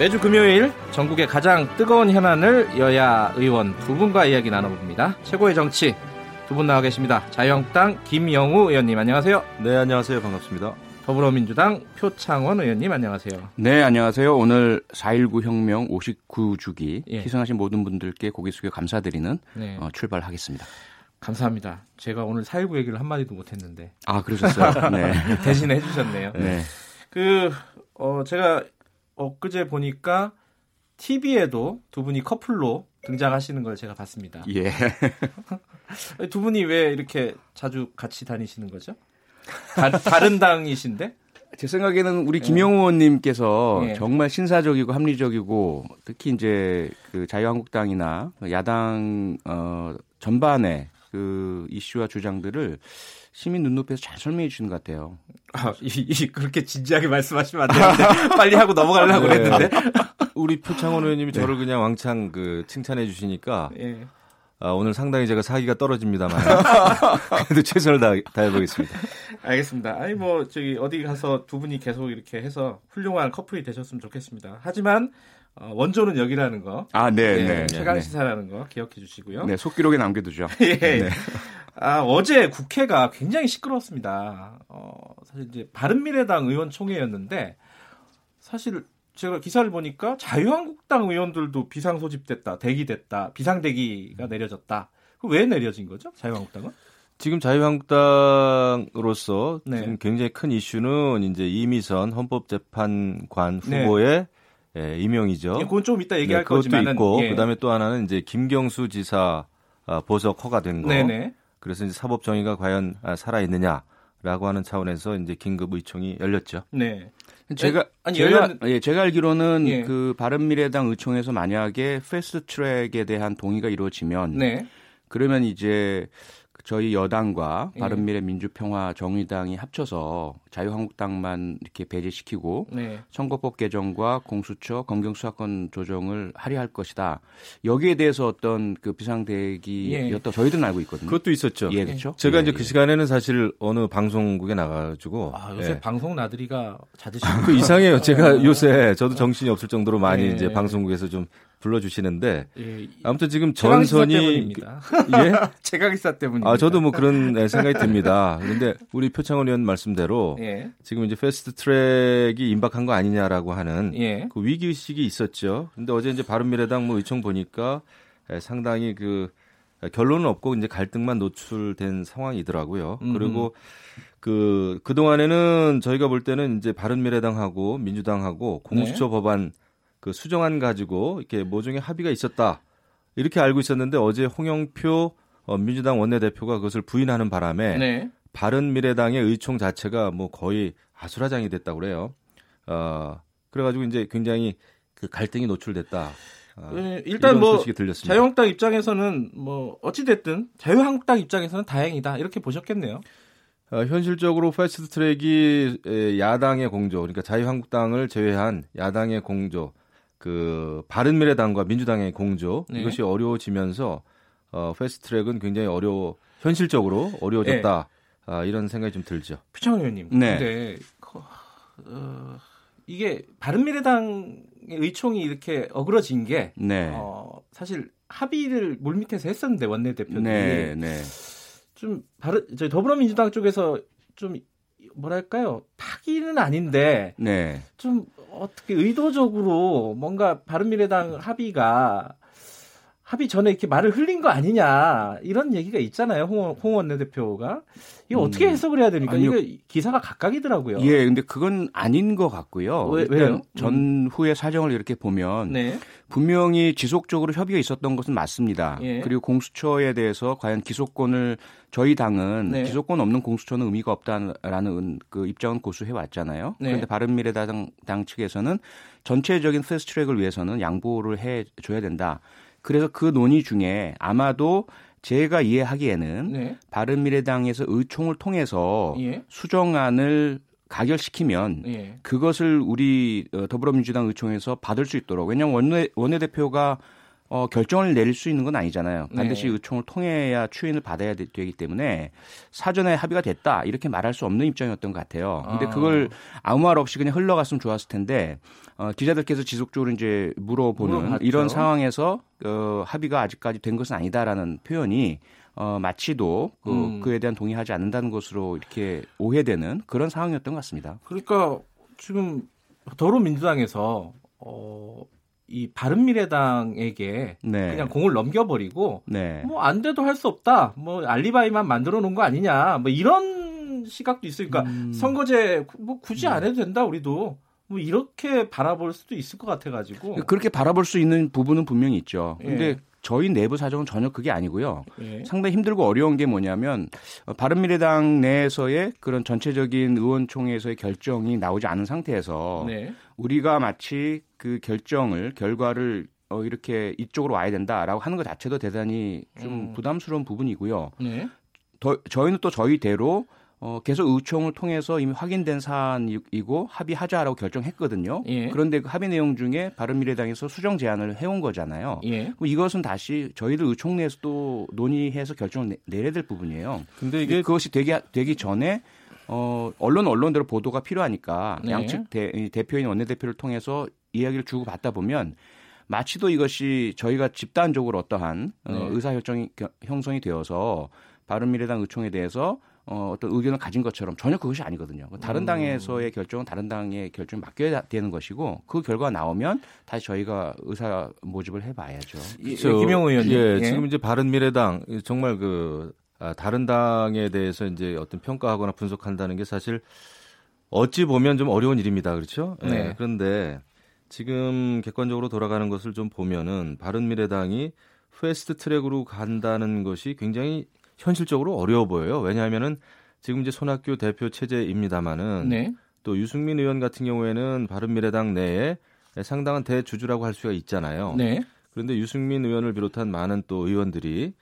매주 금요일 전국의 가장 뜨거운 현안을 여야 의원 두 분과 이야기 나눠봅니다. 최고의 정치 두 분 나와 계십니다. 자유한국당 김영우 의원님 안녕하세요. 네 안녕하세요 반갑습니다. 더불어민주당 표창원 의원님 안녕하세요. 네 안녕하세요. 오늘 4.19 혁명 59주기 예. 희생하신 모든 분들께 고개 숙여 감사드리는 네. 어, 출발하겠습니다. 감사합니다. 제가 오늘 4.19 얘기를 한마디도 못했는데. 아 그러셨어요? <laughs> 네. <laughs> 대신 해주셨네요. 네. 그 어, 제가 엊그제 보니까 TV에도 두 분이 커플로 등장하시는 걸 제가 봤습니다. 예. <laughs> <laughs> 두 분이 왜 이렇게 자주 같이 다니시는 거죠? 다, 른 <laughs> 당이신데? 제 생각에는 우리 네. 김영우 의원님께서 네. 정말 신사적이고 합리적이고 특히 이제 그 자유한국당이나 야당 어 전반의 그 이슈와 주장들을 시민 눈높이에서 잘 설명해 주시는 것 같아요. 아, 이, 이 그렇게 진지하게 말씀하시면 안 되는데 <laughs> 빨리 하고 넘어가려고 네. 그랬는데 우리 표창원 의원님이 네. 저를 그냥 왕창 그 칭찬해 주시니까 네. 아, 오늘 상당히 제가 사기가 떨어집니다만 <laughs> 그래도 최선을 다, 다해보겠습니다. 알겠습니다. 아니 뭐 저기 어디 가서 두 분이 계속 이렇게 해서 훌륭한 커플이 되셨으면 좋겠습니다. 하지만 어, 원조는 여기라는 거. 아, 네, 네. 네 최강 네. 시사라는 거 기억해 주시고요. 네, 속기록에 남겨두죠. <laughs> 예. 네. 아, 어제 국회가 굉장히 시끄러웠습니다. 어, 사실 이제 바른미래당 의원 총회였는데 사실 제가 기사를 보니까 자유한국당 의원들도 비상 소집됐다, 대기됐다, 비상 대기가 내려졌다. 왜 내려진 거죠? 자유한국당은? 지금 자유한국당으로서 네. 지금 굉장히 큰 이슈는 이제 이미선 헌법재판관 네. 후보의 네. 예, 임명이죠. 예, 그건 좀 이따 얘기할 네, 그것도 거지만 있고 예. 그다음에 또 하나는 이제 김경수 지사 아, 보석 허가 된 거. 네네. 그래서 이제 사법 정의가 과연 아, 살아 있느냐라고 하는 차원에서 이제 긴급 의총이 열렸죠. 네. 제가 아니, 제가 열렸... 예, 제가 알기로는 예. 그 바른미래당 의총에서 만약에 패스트 트랙에 대한 동의가 이루어지면 네. 그러면 이제 저희 여당과 예. 바른미래 민주평화 정의당이 합쳐서 자유한국당만 이렇게 배제시키고 네. 선거법 개정과 공수처 검경 수사권 조정을 하려 할 것이다. 여기에 대해서 어떤 그 비상대기였다. 예. 저희들은 알고 있거든요. 그것도 있었죠. 예, 그렇죠. 제가 예, 이제 그 예. 시간에는 사실 어느 방송국에 나가가지고 아, 요새 예. 방송 나들이가 <laughs> 잦으시고 그 이상해요. 제가 요새 저도 정신이 없을 정도로 많이 이제 방송국에서 좀 불러주시는데 예, 아무튼 지금 전선이 예 <laughs> 최강기사 때문에 아 저도 뭐 그런 네, 생각이 듭니다. 그런데 우리 표창원 의원 말씀대로 예. 지금 이제 패스트 트랙이 임박한 거 아니냐라고 하는 예. 그 위기 의식이 있었죠. 근데 어제 이제 바른미래당 뭐 의총 보니까 예, 상당히 그 결론은 없고 이제 갈등만 노출된 상황이더라고요. 음. 그리고 그 그 동안에는 저희가 볼 때는 이제 바른미래당하고 민주당하고 공수처 네. 법안 그 수정안 가지고 이렇게 모종의 합의가 있었다. 이렇게 알고 있었는데 어제 홍영표 어, 민주당 원내대표가 그것을 부인하는 바람에 네. 바른미래당의 의총 자체가 뭐 거의 아수라장이 됐다고 그래요. 어, 그래가지고 이제 굉장히 그 갈등이 노출됐다. 어, 네, 일단 뭐 자유한국당 입장에서는 뭐 어찌 됐든 자유한국당 입장에서는 다행이다 이렇게 보셨겠네요. 어, 현실적으로 패스트 트랙이 야당의 공조, 그러니까 자유한국당을 제외한 야당의 공조, 그 바른미래당과 민주당의 공조 네. 이것이 어려워지면서 어, 패스트트랙은 굉장히 어려워 현실적으로 어려워졌다 네. 아, 이런 생각이 좀 들죠. 피창원 의원님. 네. 근데 어, 이게 바른미래당 의총이 이렇게 어그러진 게 네. 어, 사실 합의를 물밑에서 했었는데 원내대표들이 네, 네. 좀 바른 저희 더불어민주당 쪽에서 좀 뭐랄까요 파기는 아닌데 네. 좀 어떻게 의도적으로 뭔가 바른미래당 합의가 합의 전에 이렇게 말을 흘린 거 아니냐 이런 얘기가 있잖아요 홍, 홍 원내대표가 이거 어떻게 음. 해석을 해야 됩니까? 아니요. 이거 기사가 각각이더라고요. 예, 근데 그건 아닌 것 같고요. 왜, 왜요? 전후의 사정을 이렇게 보면 네. 분명히 지속적으로 협의가 있었던 것은 맞습니다. 예. 그리고 공수처에 대해서 과연 기소권을 저희 당은 네. 기소권 없는 공수처는 의미가 없다라는 그 입장은 고수해 왔잖아요. 네. 그런데 바른미래당 당 측에서는 전체적인 패스트트랙을 위해서는 양보를 해 줘야 된다. 그래서 그 논의 중에 아마도 제가 이해하기에는 네. 바른미래당에서 의총을 통해서 예. 수정안을 가결시키면 예. 그것을 우리 어, 더불어민주당 의총에서 받을 수 있도록 왜냐하면 원내 원내대표가 어, 결정을 내릴 수 있는 건 아니잖아요. 반드시 네. 의총을 통해야 추인을 받아야 되, 기 때문에 사전에 합의가 됐다 이렇게 말할 수 없는 입장이었던 것 같아요. 근데 아. 그걸 아무 말 없이 그냥 흘러갔으면 좋았을 텐데 어, 기자들께서 지속적으로 이제 물어보는 물어봤죠. 이런 상황에서 어, 합의가 아직까지 된 것은 아니다라는 표현이 어, 마치도 그, 음. 그에 대한 동의하지 않는다는 것으로 이렇게 오해되는 그런 상황이었던 것 같습니다. 그러니까 지금 더불어민주당에서 어, 이 바른미래당에게 네. 그냥 공을 넘겨버리고 네. 뭐안 돼도 할 수 없다. 뭐 알리바이만 만들어 놓은 거 아니냐. 뭐 이런 시각도 있으니까 음. 선거제 뭐 굳이 안 해도 된다 우리도 뭐 이렇게 바라볼 수도 있을 것 같아가지고 그렇게 바라볼 수 있는 부분은 분명히 있죠. 근데 예. 저희 내부 사정은 전혀 그게 아니고요. 예. 상당히 힘들고 어려운 게 뭐냐면 어, 바른미래당 내에서의 그런 전체적인 의원총회에서의 결정이 나오지 않은 상태에서 네. 우리가 마치 그 결정을 결과를 어, 이렇게 이쪽으로 와야 된다라고 하는 것 자체도 대단히 좀 음. 부담스러운 부분이고요. 네. 더, 저희는 또 저희대로 어, 계속 의총을 통해서 이미 확인된 사안이고 합의하자라고 결정했거든요. 예. 그런데 그 합의 내용 중에 바른미래당에서 수정 제안을 해온 거잖아요. 예. 이것은 다시 저희들 의총 내에서 또 논의해서 결정을 내, 려야될 부분이에요. 근데 이게 그것이 되기 되기 전에 어, 언론 언론대로 보도가 필요하니까 네. 양측 대, 대표인 원내대표를 통해서 이야기를 주고 받다 보면 마치도 이것이 저희가 집단적으로 어떠한 어, 네. 어, 의사결정이 형성이 되어서 바른미래당 의총에 대해서 어, 어떤 의견을 가진 것처럼 전혀 그것이 아니거든요. 다른 음. 당에서의 결정은 다른 당의 결정을 맡겨야 되는 것이고 그 결과가 나오면 다시 저희가 의사 모집을 해봐야죠. 그렇죠. 김영 의원님. 예, 예, 지금 이제 바른미래당 정말 그 아, 다른 당에 대해서 이제 어떤 평가하거나 분석한다는 게 사실 어찌 보면 좀 어려운 일입니다. 그렇죠? 네. 네. 그런데 지금 객관적으로 돌아가는 것을 좀 보면은 바른미래당이 fast track으로 간다는 것이 굉장히 현실적으로 어려워 보여요. 왜냐하면은 지금 이제 손학규 대표 체제입니다마는 네. 또 유승민 의원 같은 경우에는 바른미래당 내에 상당한 대주주라고 할 수가 있잖아요. 네. 그런데 유승민 의원을 비롯한 많은 또 의원들이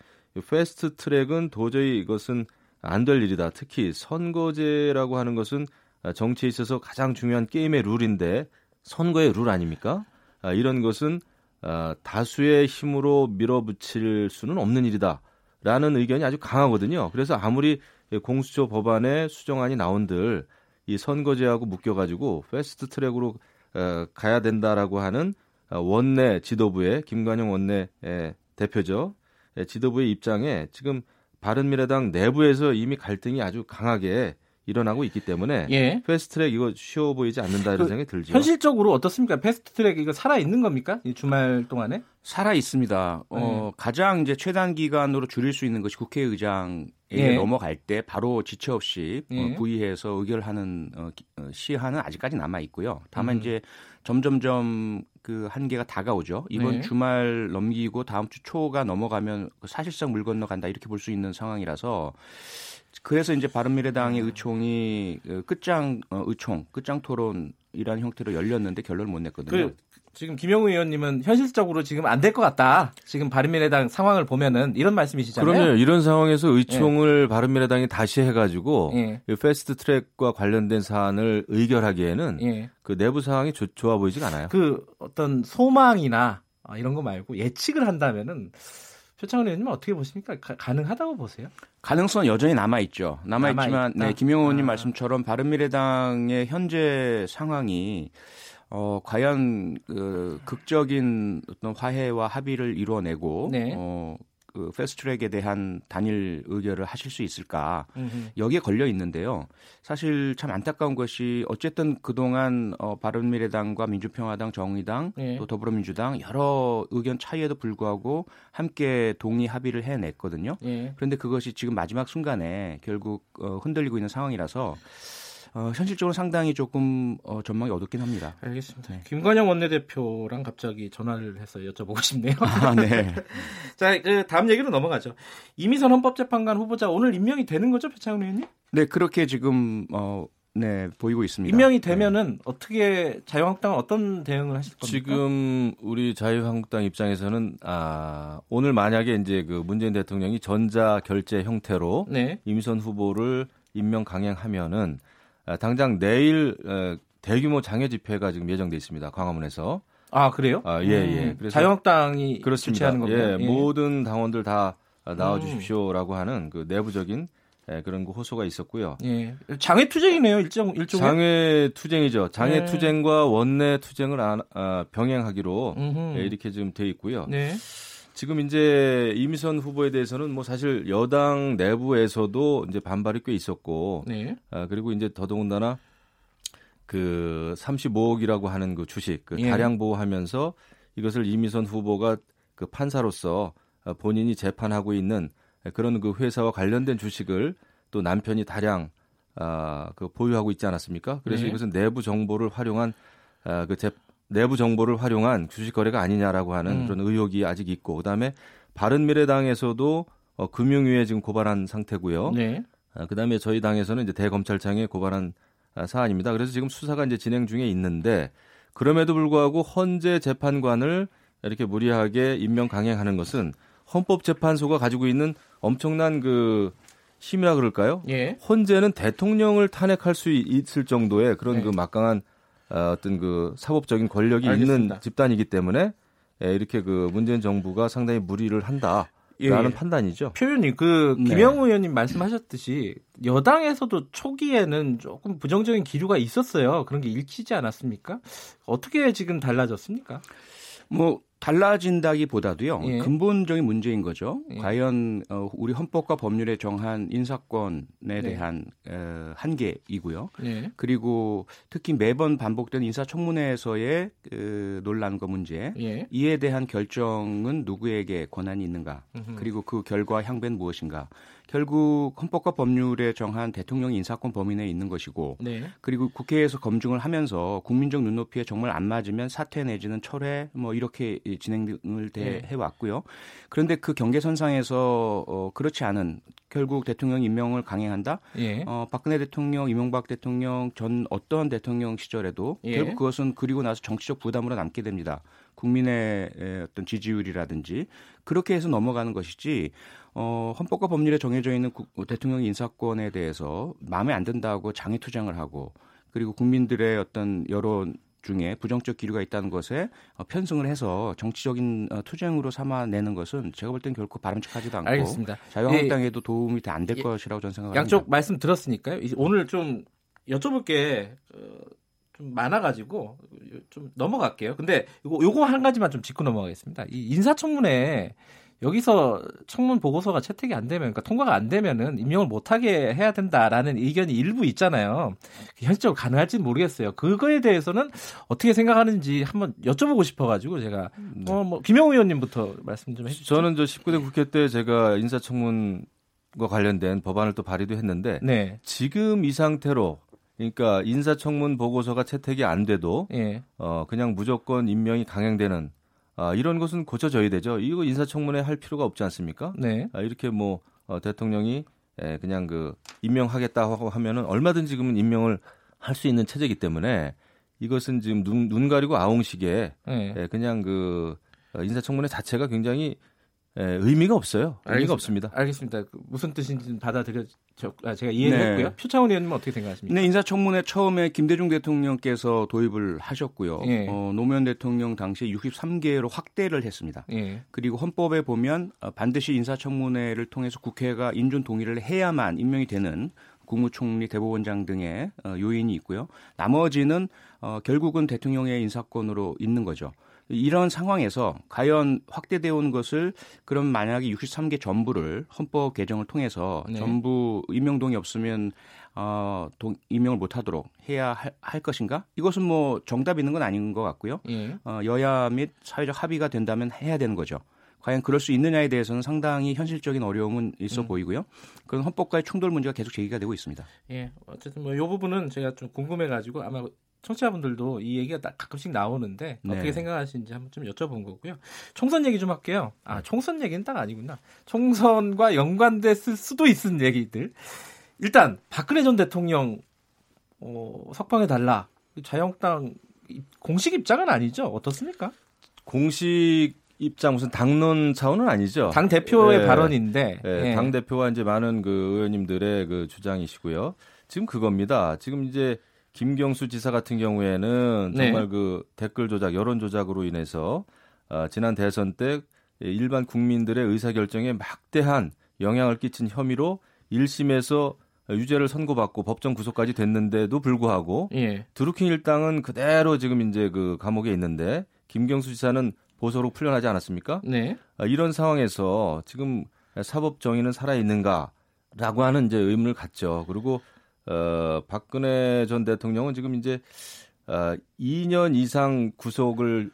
fast track은 도저히 이것은 안 될 일이다. 특히 선거제라고 하는 것은 정치에 있어서 가장 중요한 게임의 룰인데 선거의 룰 아닙니까? 아, 이런 것은 아, 다수의 힘으로 밀어붙일 수는 없는 일이다. 라는 의견이 아주 강하거든요. 그래서 아무리 공수처 법안에 수정안이 나온들 이 선거제하고 묶여가지고 fast track으로 어, 가야 된다라고 하는 어, 원내 지도부의 김관영 원내 대표죠. 지도부의 입장에 지금 바른미래당 내부에서 이미 갈등이 아주 강하게 일어나고 있기 때문에 예. 패스트트랙 이거 쉬워 보이지 않는다 이런 그 생각이 들죠. 현실적으로 어떻습니까? 패스트트랙 이거 살아 있는 겁니까? 이 주말 동안에? 살아 있습니다. 어, 네. 가장 이제 최단 기간으로 줄일 수 있는 것이 국회의장에 예. 넘어갈 때 바로 지체 없이 어, 예. 어, 부의해서 의결하는 어, 어, 시한은 아직까지 남아 있고요. 다만 음. 이제 점점점 그 한계가 다가오죠. 이번 네. 주말 넘기고 다음 주 초가 넘어가면 사실상 물 건너간다 이렇게 볼 수 있는 상황이라서 그래서 이제 바른미래당의 의총이 그 끝장 어, 의총 끝장 토론이라는 형태로 열렸는데 결론을 못 냈거든요. 그, 지금 김영우 의원님은 현실적으로 지금 안 될 것 같다. 지금 바른미래당 상황을 보면은 이런 말씀이시잖아요. 그럼요. 이런 상황에서 의총을 예. 바른미래당이 다시 해가지고 예. 패스트 트랙과 관련된 사안을 의결하기에는 예. 그 내부 상황이 조, 좋아 보이지가 않아요. 그 어떤 소망이나 이런 거 말고 예측을 한다면은 표창원 의원님 어떻게 보십니까? 가, 능하다고 보세요? 가능성은 여전히 남아 있죠. 남아 있지만 네, 김영호 의원님 아. 말씀처럼 바른미래당의 현재 상황이 어, 과연 그 극적인 어떤 화해와 합의를 이루어내고 네. 어, 그 패스트트랙에 대한 단일 의결을 하실 수 있을까 여기에 걸려 있는데요. 사실 참 안타까운 것이 어쨌든 그동안 어, 바른미래당과 민주평화당, 정의당 네. 또 더불어민주당 여러 의견 차이에도 불구하고 함께 동의 합의를 해냈거든요. 네. 그런데 그것이 지금 마지막 순간에 결국 어, 흔들리고 있는 상황이라서 어, 현실적으로 상당히 조금 어, 전망이 어둡긴 합니다. 알겠습니다. 네. 김관영 원내대표랑 갑자기 전화를 해서 여쭤보고 싶네요. <laughs> 아, 네. <laughs> 자, 그 다음 얘기로 넘어가죠. 이미선 헌법재판관 후보자 오늘 임명이 되는 거죠, 배창훈 의원님? 네, 그렇게 지금 어, 네 보이고 있습니다. 임명이 되면은 네. 어떻게 자유한국당은 어떤 대응을 하실 겁니까? 지금 우리 자유한국당 입장에서는 아 오늘 만약에 이제 그 문재인 대통령이 전자 결제 형태로 네. 이미선 후보를 임명 강행하면은 아, 당장 내일 어, 대규모 장외 집회가 지금 예정돼 있습니다. 광화문에서. 아 그래요? 아, 예, 예. 음, 그래서 자유한국당이 그렇습니다. 하는 건가요? 예, 예, 모든 당원들 다 나와 주십시오라고 음. 하는 그 내부적인 예, 그런 그 호소가 있었고요. 예. 장외 투쟁이네요, 일정 일종. 장외 투쟁이죠. 장외 예. 투쟁과 원내 투쟁을 안, 아, 병행하기로 예, 이렇게 지금 돼 있고요. 네. 지금 이제 이미선 후보에 대해서는 뭐 사실 여당 내부에서도 이제 반발이 꽤 있었고, 네. 아, 그리고 이제 더더군다나 그 35억이라고 하는 그 주식 그 예. 다량 보호하면서 이것을 이미선 후보가 그 판사로서 본인이 재판하고 있는 그런 그 회사와 관련된 주식을 또 남편이 다량 아, 그 보유하고 있지 않았습니까? 그래서 네. 이것은 내부 정보를 활용한 아, 그 재, 내부 정보를 활용한 주식 거래가 아니냐라고 하는 음. 그런 의혹이 아직 있고 그다음에 바른미래당에서도 어, 금융위에 지금 고발한 상태고요. 네. 아, 그다음에 저희 당에서는 이제 대검찰청에 고발한 아, 사안입니다. 그래서 지금 수사가 이제 진행 중에 있는데 그럼에도 불구하고 헌재 재판관을 이렇게 무리하게 임명 강행하는 것은 헌법재판소가 가지고 있는 엄청난 그 힘이라 그럴까요? 예. 헌재는 대통령을 탄핵할 수 있을 정도의 그런 네. 그 막강한 어, 어떤 그 사법적인 권력이 알겠습니다. 있는 집단이기 때문에 예, 이렇게 그 문재인 정부가 상당히 무리를 한다. 라는 예, 판단이죠. 표현이 그 네. 김영우 네. 의원님 말씀하셨듯이 여당에서도 초기에는 조금 부정적인 기류가 있었어요. 그런 게 읽히지 않았습니까? 어떻게 지금 달라졌습니까? 뭐 달라진다기보다도요 예. 근본적인 문제인 거죠. 예. 과연 어, 우리 헌법과 법률에 정한 인사권에 네. 대한 어, 한계이고요. 예. 그리고 특히 매번 반복된 인사청문회에서의 그 논란과 문제 예. 이에 대한 결정은 누구에게 권한이 있는가? 음흠. 그리고 그 결과 향배는 무엇인가? 결국 헌법과 법률에 정한 대통령 인사권 범위 내에 있는 것이고 네. 그리고 국회에서 검증을 하면서 국민적 눈높이에 정말 안 맞으면 사퇴 내지는 철회 뭐 이렇게 진행을 네. 해 왔고요. 그런데 그 경계선상에서 어, 그렇지 않은 결국 대통령 임명을 강행한다. 예. 어, 박근혜 대통령, 이명박 대통령 전 어떤 대통령 시절에도 예. 결국 그것은 그리고 나서 정치적 부담으로 남게 됩니다. 국민의 어떤 지지율이라든지 그렇게 해서 넘어가는 것이지 어, 헌법과 법률에 정해져 있는 국, 대통령 인사권에 대해서 마음에 안 든다고 장애 투쟁을 하고 그리고 국민들의 어떤 여론 중에 부정적 기류가 있다는 것에 어, 편승을 해서 정치적인 어, 투쟁으로 삼아내는 것은 제가 볼 땐 결코 바람직하지도 않고 알겠습니다. 자유한국당에도 예, 도움이 안될 예, 것이라고 저는 생각합니다. 양쪽 말씀 들었으니까요. 오늘 좀 여쭤볼 게 어, 좀 많아가지고 좀 넘어갈게요. 근데 요거, 요거 한 가지만 좀 짚고 넘어가겠습니다. 이 인사청문회 여기서 청문 보고서가 채택이 안 되면, 그러니까 통과가 안 되면은 임명을 못 하게 해야 된다라는 의견이 일부 있잖아요. 현실적으로 가능할지는 모르겠어요. 그거에 대해서는 어떻게 생각하는지 한번 여쭤보고 싶어 가지고 제가 네. 어, 뭐 김영우 의원님부터 말씀 좀 해 주시죠. 저는 저 19대 국회 때 제가 인사청문과 관련된 법안을 또 발의도 했는데 네. 지금 이 상태로 그러니까 인사청문 보고서가 채택이 안 돼도 예. 어 그냥 무조건 임명이 강행되는 아, 이런 것은 고쳐져야 되죠. 이거 인사청문회 할 필요가 없지 않습니까? 네. 아, 이렇게 뭐 어, 대통령이 에, 그냥 그 임명하겠다고 하면은 얼마든지 지금은 임명을 할 수 있는 체제이기 때문에 이것은 지금 눈, 눈 가리고 아웅식의 네. 에, 그냥 그 어, 인사청문회 자체가 굉장히 예, 의미가 없어요. 의미가 알겠습니다. 없습니다. 알겠습니다. 그 무슨 뜻인지 받아들여 아, 제가 이해했고요. 네. 표창원 의원님은 어떻게 생각하십니까? 네, 인사청문회 처음에 김대중 대통령께서 도입을 하셨고요. 예. 어, 노무현 대통령 당시 63개로 확대를 했습니다. 예. 그리고 헌법에 보면 어, 반드시 인사청문회를 통해서 국회가 인준 동의를 해야만 임명이 되는 국무총리, 대법원장 등의 어, 요인이 있고요. 나머지는 어, 결국은 대통령의 인사권으로 있는 거죠. 이런 상황에서 과연 확대되어 온 것을 그럼 만약에 63개 전부를 헌법 개정을 통해서 네. 전부 임명 동의 없으면 어, 동, 임명을 못하도록 해야 할, 할, 것인가? 이것은 뭐 정답 있는 건 아닌 것 같고요. 예. 어, 여야 및 사회적 합의가 된다면 해야 되는 거죠. 과연 그럴 수 있느냐에 대해서는 상당히 현실적인 어려움은 있어 음. 보이고요. 그런 헌법과의 충돌 문제가 계속 제기가 되고 있습니다. 예, 어쨌든 뭐 이 부분은 제가 좀 궁금해가지고 아마 청취자분들도 이 얘기가 가끔씩 나오는데 네. 어떻게 생각하시는지 한번 좀 여쭤본 거고요. 총선 얘기 좀 할게요. 아, 총선 얘기는 딱 아니구나. 총선과 연관됐을 수도 있은 얘기들. 일단 박근혜 전 대통령 어, 석방해 달라. 자유한국당 공식 입장은 아니죠? 어떻습니까? 공식 입장 무슨 당론 차원은 아니죠. 당 대표의 네. 발언인데 네. 네. 당 대표와 이제 많은 그 의원님들의 그 주장이시고요. 지금 그겁니다. 지금 이제 김경수 지사 같은 경우에는 네. 정말 그 댓글 조작, 여론 조작으로 인해서 어, 지난 대선 때 일반 국민들의 의사 결정에 막대한 영향을 끼친 혐의로 1심에서 유죄를 선고받고 법정 구속까지 됐는데도 불구하고 예. 드루킹 일당은 그대로 지금 이제 그 감옥에 있는데 김경수 지사는 보석으로 풀려나지 않았습니까? 네. 아, 이런 상황에서 지금 사법 정의는 살아 있는가라고 하는 이제 의문을 갖죠. 그리고 어 박근혜 전 대통령은 지금 이제 어 2년 이상 구속을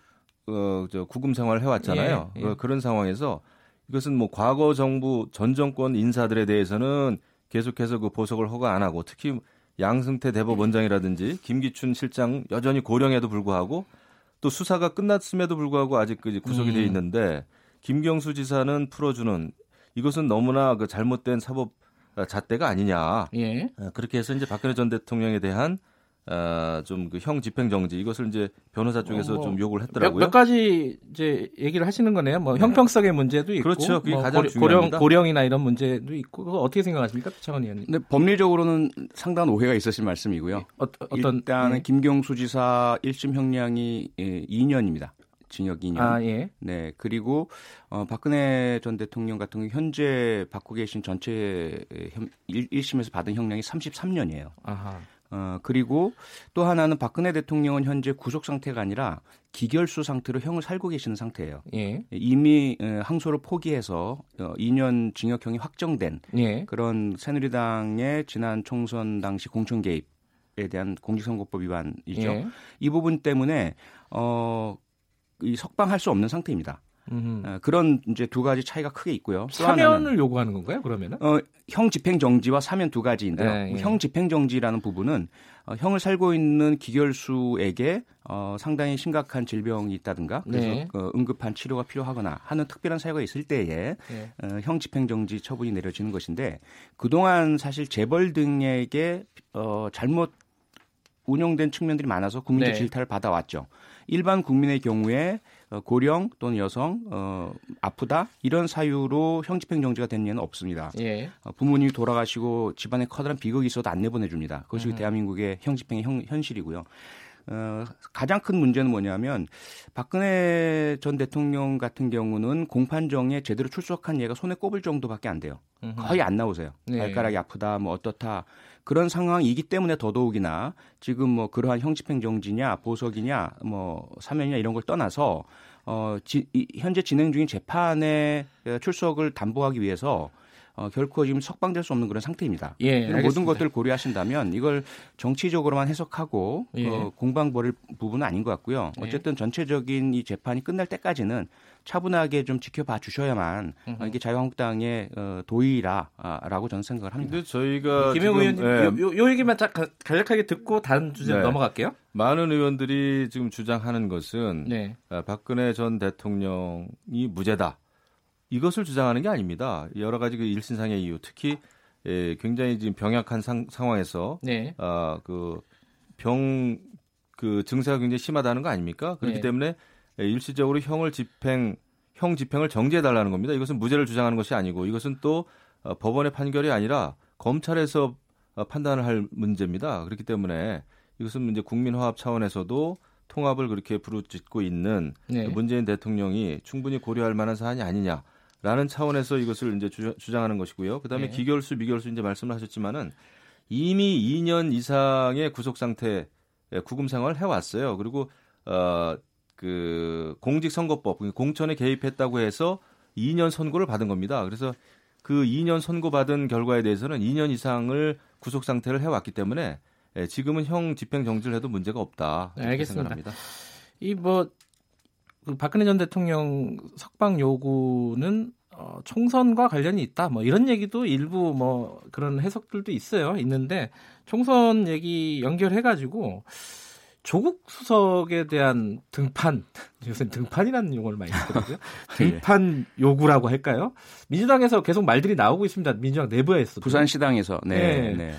어 저 구금 생활을 해왔잖아요. 예, 예. 그런 상황에서 이것은 뭐 과거 정부 전 정권 인사들에 대해서는 계속해서 그 보석을 허가 안 하고 특히 양승태 대법원장이라든지 김기춘 실장 여전히 고령에도 불구하고 또 수사가 끝났음에도 불구하고 아직 그 구속이 음. 돼 있는데 김경수 지사는 풀어주는 이것은 너무나 그 잘못된 사법 잣대가 아니냐. 예. 어, 그렇게 해서 이제 박근혜 전 대통령에 대한 어, 좀그 형 집행 정지 이것을 이제 변호사 쪽에서 어, 뭐, 좀 요구를 했더라고요. 몇, 몇, 가지 이제 얘기를 하시는 거네요. 뭐 네. 형평성의 문제도 있고, 그렇죠. 그게 뭐 가장 고령 고령이나 이런 문제도 있고, 그거 어떻게 생각하십니까, 차관 의원님? 네, 법리적으로는 상당한 오해가 있으실 말씀이고요. 어, 떤 일단은 네. 김경수 지사 1심 형량이 2년입니다. 예, 징역 2년. 아, 예. 네. 그리고 어 박근혜 전 대통령 같은 경우 현재 받고 계신 전체 1, 심에서 받은 형량이 33년이에요. 아하. 어, 그리고 또 하나는 박근혜 대통령은 현재 구속 상태가 아니라 기결수 상태로 형을 살고 계시는 상태예요. 예. 이미 항소를 포기해서 2년 어, 징역형이 확정된 예. 그런 새누리당의 지난 총선 당시 공천 개입 에 대한 공직선거법 위반이죠. 예. 이 부분 때문에 어, 이 석방할 수 없는 상태입니다. 어, 그런 이제 두 가지 차이가 크게 있고요. 사면을 요구하는 건가요? 그러면은? 어, 형 집행 정지와 사면 두 가지인데요. 네, 예. 형 집행 정지라는 부분은 어, 형을 살고 있는 기결수에게 어, 상당히 심각한 질병이 있다든가 그래서 네. 어, 응급한 치료가 필요하거나 하는 특별한 사유가 있을 때에 네. 어, 형 집행 정지 처분이 내려지는 것인데 그동안 사실 재벌 등에게 어, 잘못 운영된 측면들이 많아서 국민적 네. 질타를 받아왔죠. 일반 국민의 경우에 어, 고령 또는 여성 어, 아프다 이런 사유로 형 집행 정지가 된 예는 없습니다. 예. 어, 부모님이 돌아가시고 집안에 커다란 비극이 있어도 안 내보내줍니다. 그것이 음. 대한민국의 형 집행의 형, 현실이고요. 어, 가장 큰 문제는 뭐냐면 박근혜 전 대통령 같은 경우는 공판정에 제대로 출석한 예가 손에 꼽을 정도밖에 안 돼요. 음흠. 거의 안 나오세요. 네. 발가락이 아프다, 뭐 어떻다. 그런 상황이기 때문에 더더욱이나 지금 뭐 그러한 형집행 정지냐 보석이냐 뭐 사면이냐 이런 걸 떠나서 어 지, 이, 현재 진행 중인 재판의 출석을 담보하기 위해서 어, 결코 지금 석방될 수 없는 그런 상태입니다. 예, 모든 것들을 고려하신다면 이걸 정치적으로만 해석하고 예. 어, 공방 벌일 부분은 아닌 것 같고요. 예. 어쨌든 전체적인 이 재판이 끝날 때까지는 차분하게 좀 지켜봐 주셔야만 어, 이게 자유한국당의 어, 도의라라고 저는 생각을 합니다. 근데 저희가 김영 의원님 예. 요, 요, 얘기만 딱 간략하게 듣고 다른 주제로 네. 넘어갈게요. 많은 의원들이 지금 주장하는 것은 네. 아, 박근혜 전 대통령이 무죄다. 이것을 주장하는 게 아닙니다. 여러 가지 그 일신상의 이유, 특히 예, 굉장히 지금 병약한 상, 상황에서 네. 아, 그 병 그 증세가 굉장히 심하다는 거 아닙니까? 그렇기 네. 때문에 일시적으로 형을 집행 형 집행을 정지해 달라는 겁니다. 이것은 무죄를 주장하는 것이 아니고 이것은 또 어, 법원의 판결이 아니라 검찰에서 어, 판단을 할 문제입니다. 그렇기 때문에 이것은 이제 국민화합 차원에서도 통합을 그렇게 부르짖고 있는 네. 문재인 대통령이 충분히 고려할 만한 사안이 아니냐 라는 차원에서 이것을 이제 주장하는 것이고요. 그다음에 네. 기결수 미결수 이제 말씀을 하셨지만은 이미 2년 이상의 구속 상태 구금 생활을 해왔어요. 그리고 어그 공직선거법 공천에 개입했다고 해서 2년 선고를 받은 겁니다. 그래서 그 2년 선고받은 결과에 대해서는 2년 이상을 구속 상태를 해왔기 때문에 예, 지금은 형 집행 정지를 해도 문제가 없다. 네, 알겠습니다. 생각합니다. 이뭐 그 박근혜 전 대통령 석방 요구는 어, 총선과 관련이 있다. 뭐 이런 얘기도 일부 뭐 그런 해석들도 있어요. 있는데 총선 얘기 연결해가지고 조국 수석에 대한 등판, <laughs> 요새 등판이라는 용어를 많이 쓰거든요. <laughs> 예. 등판 요구라고 할까요? 민주당에서 계속 말들이 나오고 있습니다. 민주당 내부에서. 부산시당에서. 네. 네. 네.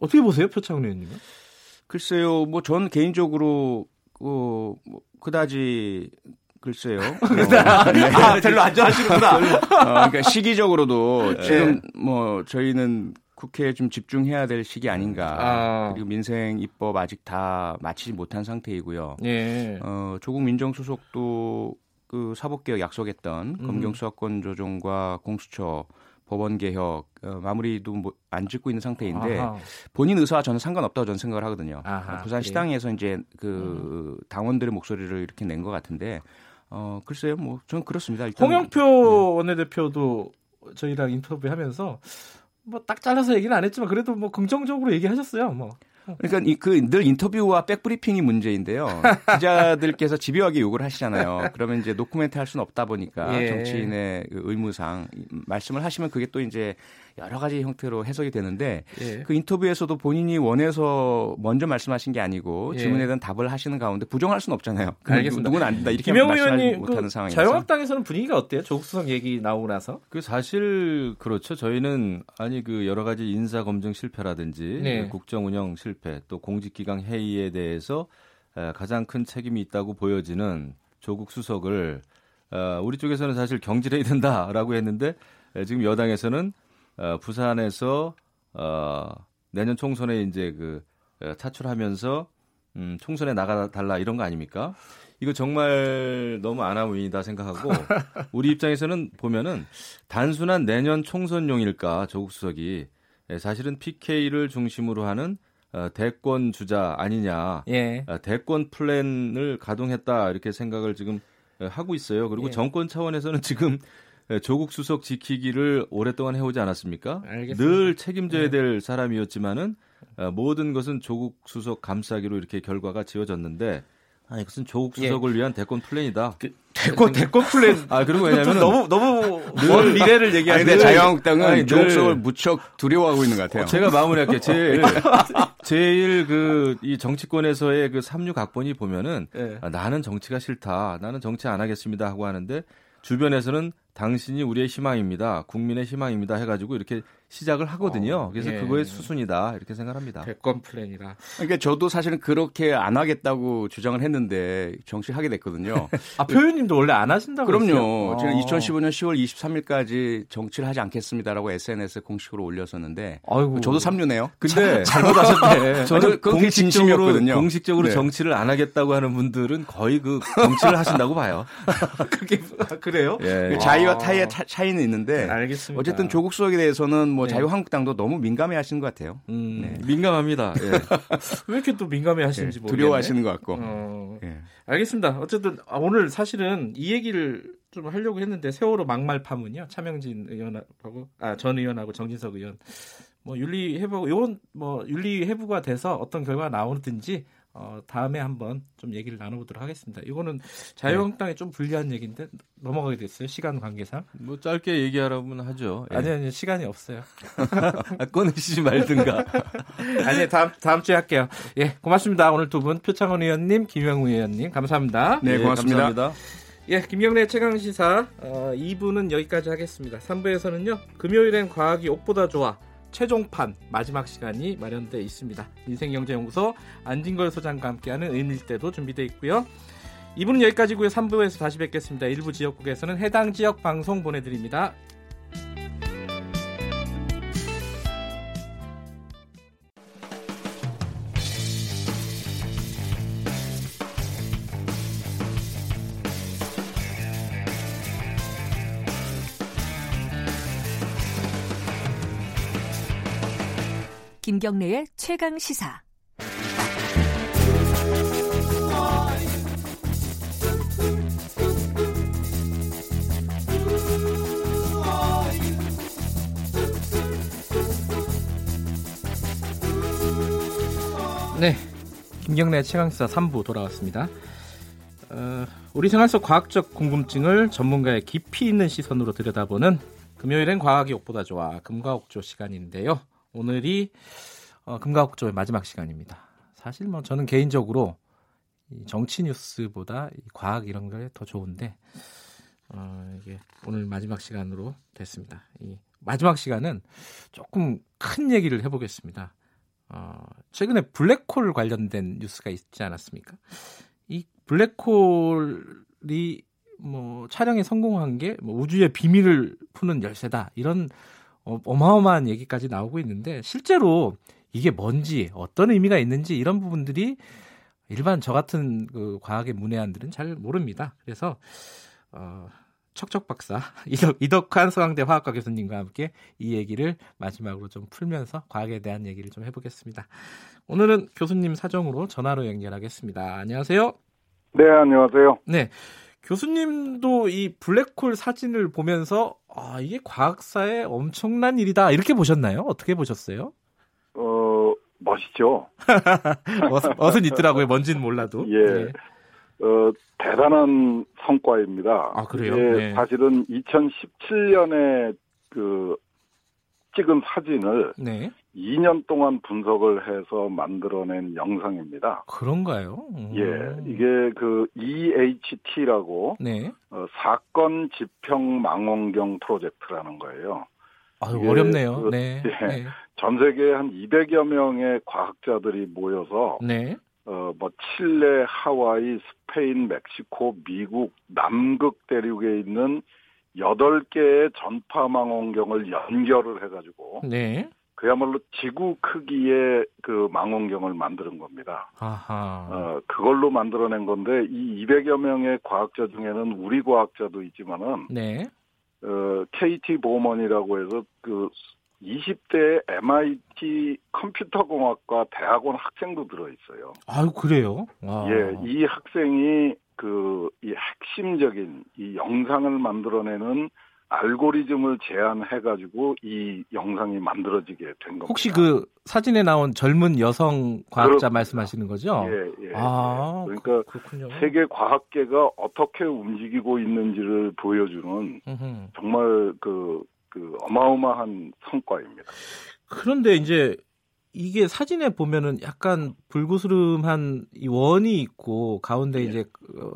어떻게 보세요, 표창원 의원님은? 글쎄요, 뭐 전 개인적으로 어, 뭐 그다지 글쎄요. <laughs> 어, 네. 아, 별로 안 좋아하시는구나. 어, 그러니까 시기적으로도 네. 지금 뭐 저희는 국회에 좀 집중해야 될 시기 아닌가. 아. 그리고 민생 입법 아직 다 마치지 못한 상태이고요. 예. 어, 조국 민정수석도 그 사법개혁 약속했던 음. 검경 수사권 조정과 공수처 법원 개혁 어, 마무리도 뭐, 안 짓고 있는 상태인데 아하. 본인 의사와 저는 상관없다고 저는 생각을 하거든요. 아하, 부산 시당에서 이제 그 음. 당원들의 목소리를 이렇게 낸 것 같은데 어 글쎄요, 뭐 저는 그렇습니다. 일단, 홍영표 네. 원내대표도 저희랑 인터뷰하면서 뭐 딱 잘라서 얘기는 안 했지만 그래도 뭐 긍정적으로 얘기하셨어요. 뭐 그러니까 그늘 인터뷰와 백브리핑이 문제인데요. 기자들께서 집요하게 욕을 하시잖아요. 그러면 이제 노코멘트 할 수는 없다 보니까 예. 정치인의 그 의무상 말씀을 하시면 그게 또 이제 여러 가지 형태로 해석이 되는데 예. 그 인터뷰에서도 본인이 원해서 먼저 말씀하신 게 아니고 예. 질문에 대한 답을 하시는 가운데 부정할 수는 없잖아요. <laughs> 알겠습니다. 누구는 안 된다 이렇게 말씀하지 못하는 그 상황이죠. 자유한국당에서는 분위기가 어때요? 조국수석 얘기 나오고 나서? 그 사실 그렇죠. 저희는 아니 그 여러 가지 인사 검증 실패라든지 네. 그 국정 운영 실패 또 공직 기강 회의에 대해서 가장 큰 책임이 있다고 보여지는 조국 수석을 어, 우리 쪽에서는 사실 경질해야 된다라고 했는데 지금 여당에서는 어, 부산에서 어, 내년 총선에 이제 그 어, 차출하면서 음, 총선에 나가 달라 이런 거 아닙니까? 이거 정말 너무 아나무인이다 생각하고 <laughs> 우리 입장에서는 보면은 단순한 내년 총선용일까 조국 수석이 예, 사실은 PK를 중심으로 하는 어, 대권 주자 아니냐, 예. 어, 대권 플랜을 가동했다 이렇게 생각을 지금 어, 하고 있어요. 그리고 예. 정권 차원에서는 지금 예, 조국 수석 지키기를 오랫동안 해오지 않았습니까? 알겠습니다. 늘 책임져야 네. 될 사람이었지만은 어, 모든 것은 조국 수석 감싸기로 이렇게 결과가 지어졌는데 아, 이것은 조국 예. 수석을 예. 위한 대권 플랜이다. 그, 대권 대권 플랜. <laughs> 아 그리고 왜냐면 너무 너무 먼 미래를 얘기하는데 자유한국당은 아니, 조국 수석을 무척 두려워하고 있는 것 같아요. 어, 제가 마무리할게요. <laughs> 제일 제일 그 이 정치권에서의 그 삼류 각본이 보면은 예. 아, 나는 정치가 싫다. 나는 정치 안 하겠습니다 하고 하는데 주변에서는 당신이 우리의 희망입니다. 국민의 희망입니다. 해가지고 이렇게 시작을 하거든요. 어, 그래서 예. 그거의 수순이다 이렇게 생각합니다. 대권 플랜이다. 그러니까 저도 사실은 그렇게 안 하겠다고 주장을 했는데 정치하게 됐거든요. 아 표현님도 원래 안 하신다고 그럼요. 제가 2015년 10월 23일까지 정치를 하지 않겠습니다라고 SNS에 공식으로 올렸었는데 아이고. 저도 삼류네요. 근데 <laughs> 잘못하셨네. 저는 공식적으로 공식적으로 네. 정치를 안 하겠다고 하는 분들은 거의 그 정치를 하신다고 봐요. <laughs> 그게 그래요? 예. 자의와 타의의 차이는 있는데 네, 알겠습니다. 어쨌든 조국 수석에 대해서는 뭐 네. 자유한국당도 너무 민감해 하시는 것 같아요. 음, 네. 민감합니다. 예. <laughs> 왜 이렇게 또 민감해 하시는지 예, 모르겠네. 두려워하시는 것 같고. 어, 예. 알겠습니다. 어쨌든 아, 오늘 사실은 이 얘기를 좀 하려고 했는데 세월호 막말 파문이요. 차명진 의원하고 아 전 의원하고 정진석 의원 뭐 윤리 해부 이건 뭐 윤리 해부가 돼서 어떤 결과가 나오든지 어, 다음에 한번 좀 얘기를 나눠보도록 하겠습니다. 이거는 자유한국당에 네. 좀 불리한 얘기인데 넘어가게 됐어요. 시간 관계상. 뭐 짧게 얘기하라면 하죠. 예. 아니 아니 시간이 없어요. <laughs> 아, 꺼내시지 말든가. <laughs> 아니 다음 다음 주에 할게요. 예 고맙습니다. 오늘 두 분 표창원 의원님, 김영우 의원님 감사합니다. 네 고맙습니다. 예, 감사합니다. 예, 김경래 최강 시사 어, 2부는 여기까지 하겠습니다. 3부에서는요 금요일엔 과학이 옷보다 좋아. 최종판 마지막 시간이 마련되어 있습니다. 인생경제연구소 안진걸 소장과 함께하는 의밀대도 준비되어 있고요. 2부는 여기까지고요. 3부에서 다시 뵙겠습니다. 일부 지역국에서는 해당 지역 방송 보내드립니다. 김경래의 최강 시사. 네. 김경래 최강시사 3부 돌아왔습니다. 어, 우리 생활 속 과학적 궁금증을 전문가의 깊이 있는 시선으로 들여다보는 금요일엔 과학이 옥보다 좋아 금과옥조 시간인데요. 오늘이 어, 금가옥조의 마지막 시간입니다. 사실 뭐 저는 개인적으로 이 정치 뉴스보다 이 과학 이런 게 더 좋은데 어, 이게 오늘 마지막 시간으로 됐습니다. 이 마지막 시간은 조금 큰 얘기를 해보겠습니다. 어, 최근에 블랙홀 관련된 뉴스가 있지 않았습니까? 이 블랙홀이 뭐 촬영에 성공한 게 뭐 우주의 비밀을 푸는 열쇠다 이런 어, 어마어마한 얘기까지 나오고 있는데 실제로 이게 뭔지 어떤 의미가 있는지 이런 부분들이 일반 저 같은 그 과학의 문외한들은 잘 모릅니다. 그래서 어, 척척 박사 <laughs> 이덕, 이덕환 서강대 화학과 교수님과 함께 이 얘기를 마지막으로 좀 풀면서 과학에 대한 얘기를 좀 해보겠습니다. 오늘은 교수님 사정으로 전화로 연결하겠습니다. 안녕하세요. 네, 안녕하세요. 네. 교수님도 이 블랙홀 사진을 보면서 아, 이게 과학사에 엄청난 일이다. 이렇게 보셨나요? 어떻게 보셨어요? 어, 멋있죠. <laughs> 멋은 있더라고요. 뭔지는 몰라도. 예. 네. 어, 대단한 성과입니다. 아, 그래요? 네. 사실은 2017년에 그 찍은 사진을 네. 2년 동안 분석을 해서 만들어낸 영상입니다. 그런가요? 음. 예, 이게 그 EHT라고 네. 어, 사건 지평 망원경 프로젝트라는 거예요. 아유, 어렵네요. 그, 네. 예, 네. 전 세계 한 200여 명의 과학자들이 모여서 네. 어, 뭐 칠레, 하와이, 스페인, 멕시코, 미국, 남극 대륙에 있는 8개의 전파 망원경을 연결을 해가지고 네. 그야말로 지구 크기의 그 망원경을 만드는 겁니다. 아하. 어, 그걸로 만들어낸 건데 이 200여 명의 과학자 중에는 우리 과학자도 있지만은 네. 어, KT 보먼이라고 해서 그 20대 MIT 컴퓨터공학과 대학원 학생도 들어 있어요. 아유 그래요? 와. 예, 이 학생이 그 이 핵심적인 이 영상을 만들어내는 알고리즘을 제안해가지고 이 영상이 만들어지게 된 겁니다. 혹시 그 사진에 나온 젊은 여성 과학자 그렇 말씀하시는 거죠? 예, 예. 아, 예. 그러니까 그렇군요. 세계 과학계가 어떻게 움직이고 있는지를 보여주는. 정말 그, 그 어마어마한 성과입니다. 그런데 이제 이게 사진에 보면은 약간 불구스름한 이 원이 있고 가운데 예. 이제 그